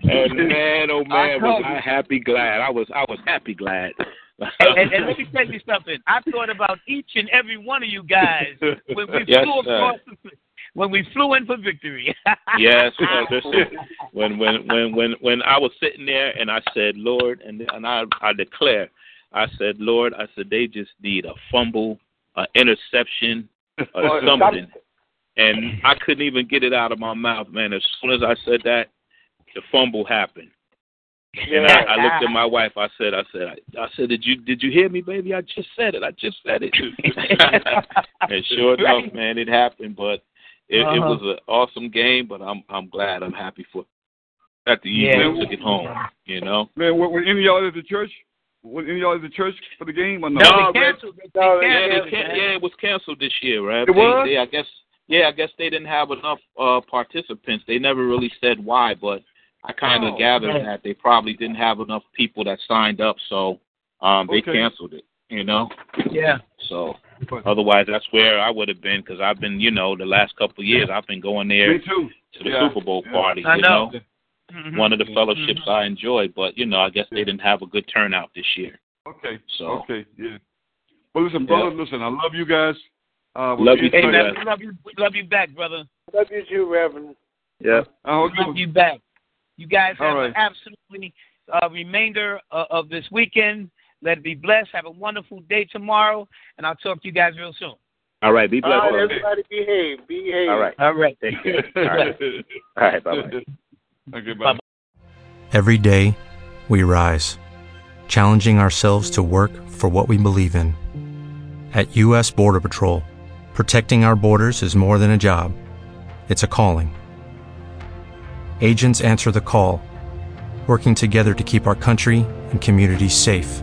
And (laughs) man, oh man, was I it. happy glad. I was I was happy glad and, and, and let me tell you something. I thought about each and every one of you guys when we Yes, flew sir. across the, when we flew in for victory. (laughs) yes. Listen, when when when when when I was sitting there and I said, Lord, and and I I declare, I said, Lord, I said they just need a fumble, an interception, or oh, something, and I couldn't even get it out of my mouth, man. As soon as I said that, the fumble happened. And I, I looked at my wife. I said, I said, I, I said, did you did you hear me, baby? I just said it. I just said it. (laughs) (laughs) and sure enough, man, it happened. But it, it Uh-huh. was an awesome game. But I'm I'm glad. I'm happy for that the Yeah. Eagles took it home. You know. Man, were, were any of y'all at the church? Were any of y'all at the church for the game or no? No, they canceled. They, they No, Yeah, canceled, they can, yeah, it was canceled this year, right? It was? They, they, I guess. Yeah, I guess they didn't have enough uh participants. They never really said why, but I kind of Oh, gathered man. that they probably didn't have enough people that signed up, so um they Okay. canceled it. You know. Yeah. So But- otherwise, that's where I would have been because I've been, you know, the last couple of years I've been going there to the Yeah, Super Bowl yeah. party. I you know. know, Mhm. one of the fellowships I enjoy, but you know, I guess they didn't have a good turnout this year. Okay. So Okay. Yeah. Well, listen, brother. Listen, I love you guys. Uh, we'll Love you in too, touch. Amen. guys. We love you. We love you back, brother. Love you too, Reverend. yeah. I hope love you. you back. You guys All have right. an absolutely uh, remainder uh, of this weekend. Let it be blessed. Have a wonderful day tomorrow, and I'll talk to you guys real soon. All right. Be blessed. right, brother. everybody behave. Behave. All right. All right. Thank you. All right. All right. Bye bye. (laughs) okay. Bye. Every day, we rise, challenging ourselves to work for what we believe in. At U.S. Border Patrol, protecting our borders is more than a job, it's a calling. Agents answer the call, working together to keep our country and communities safe.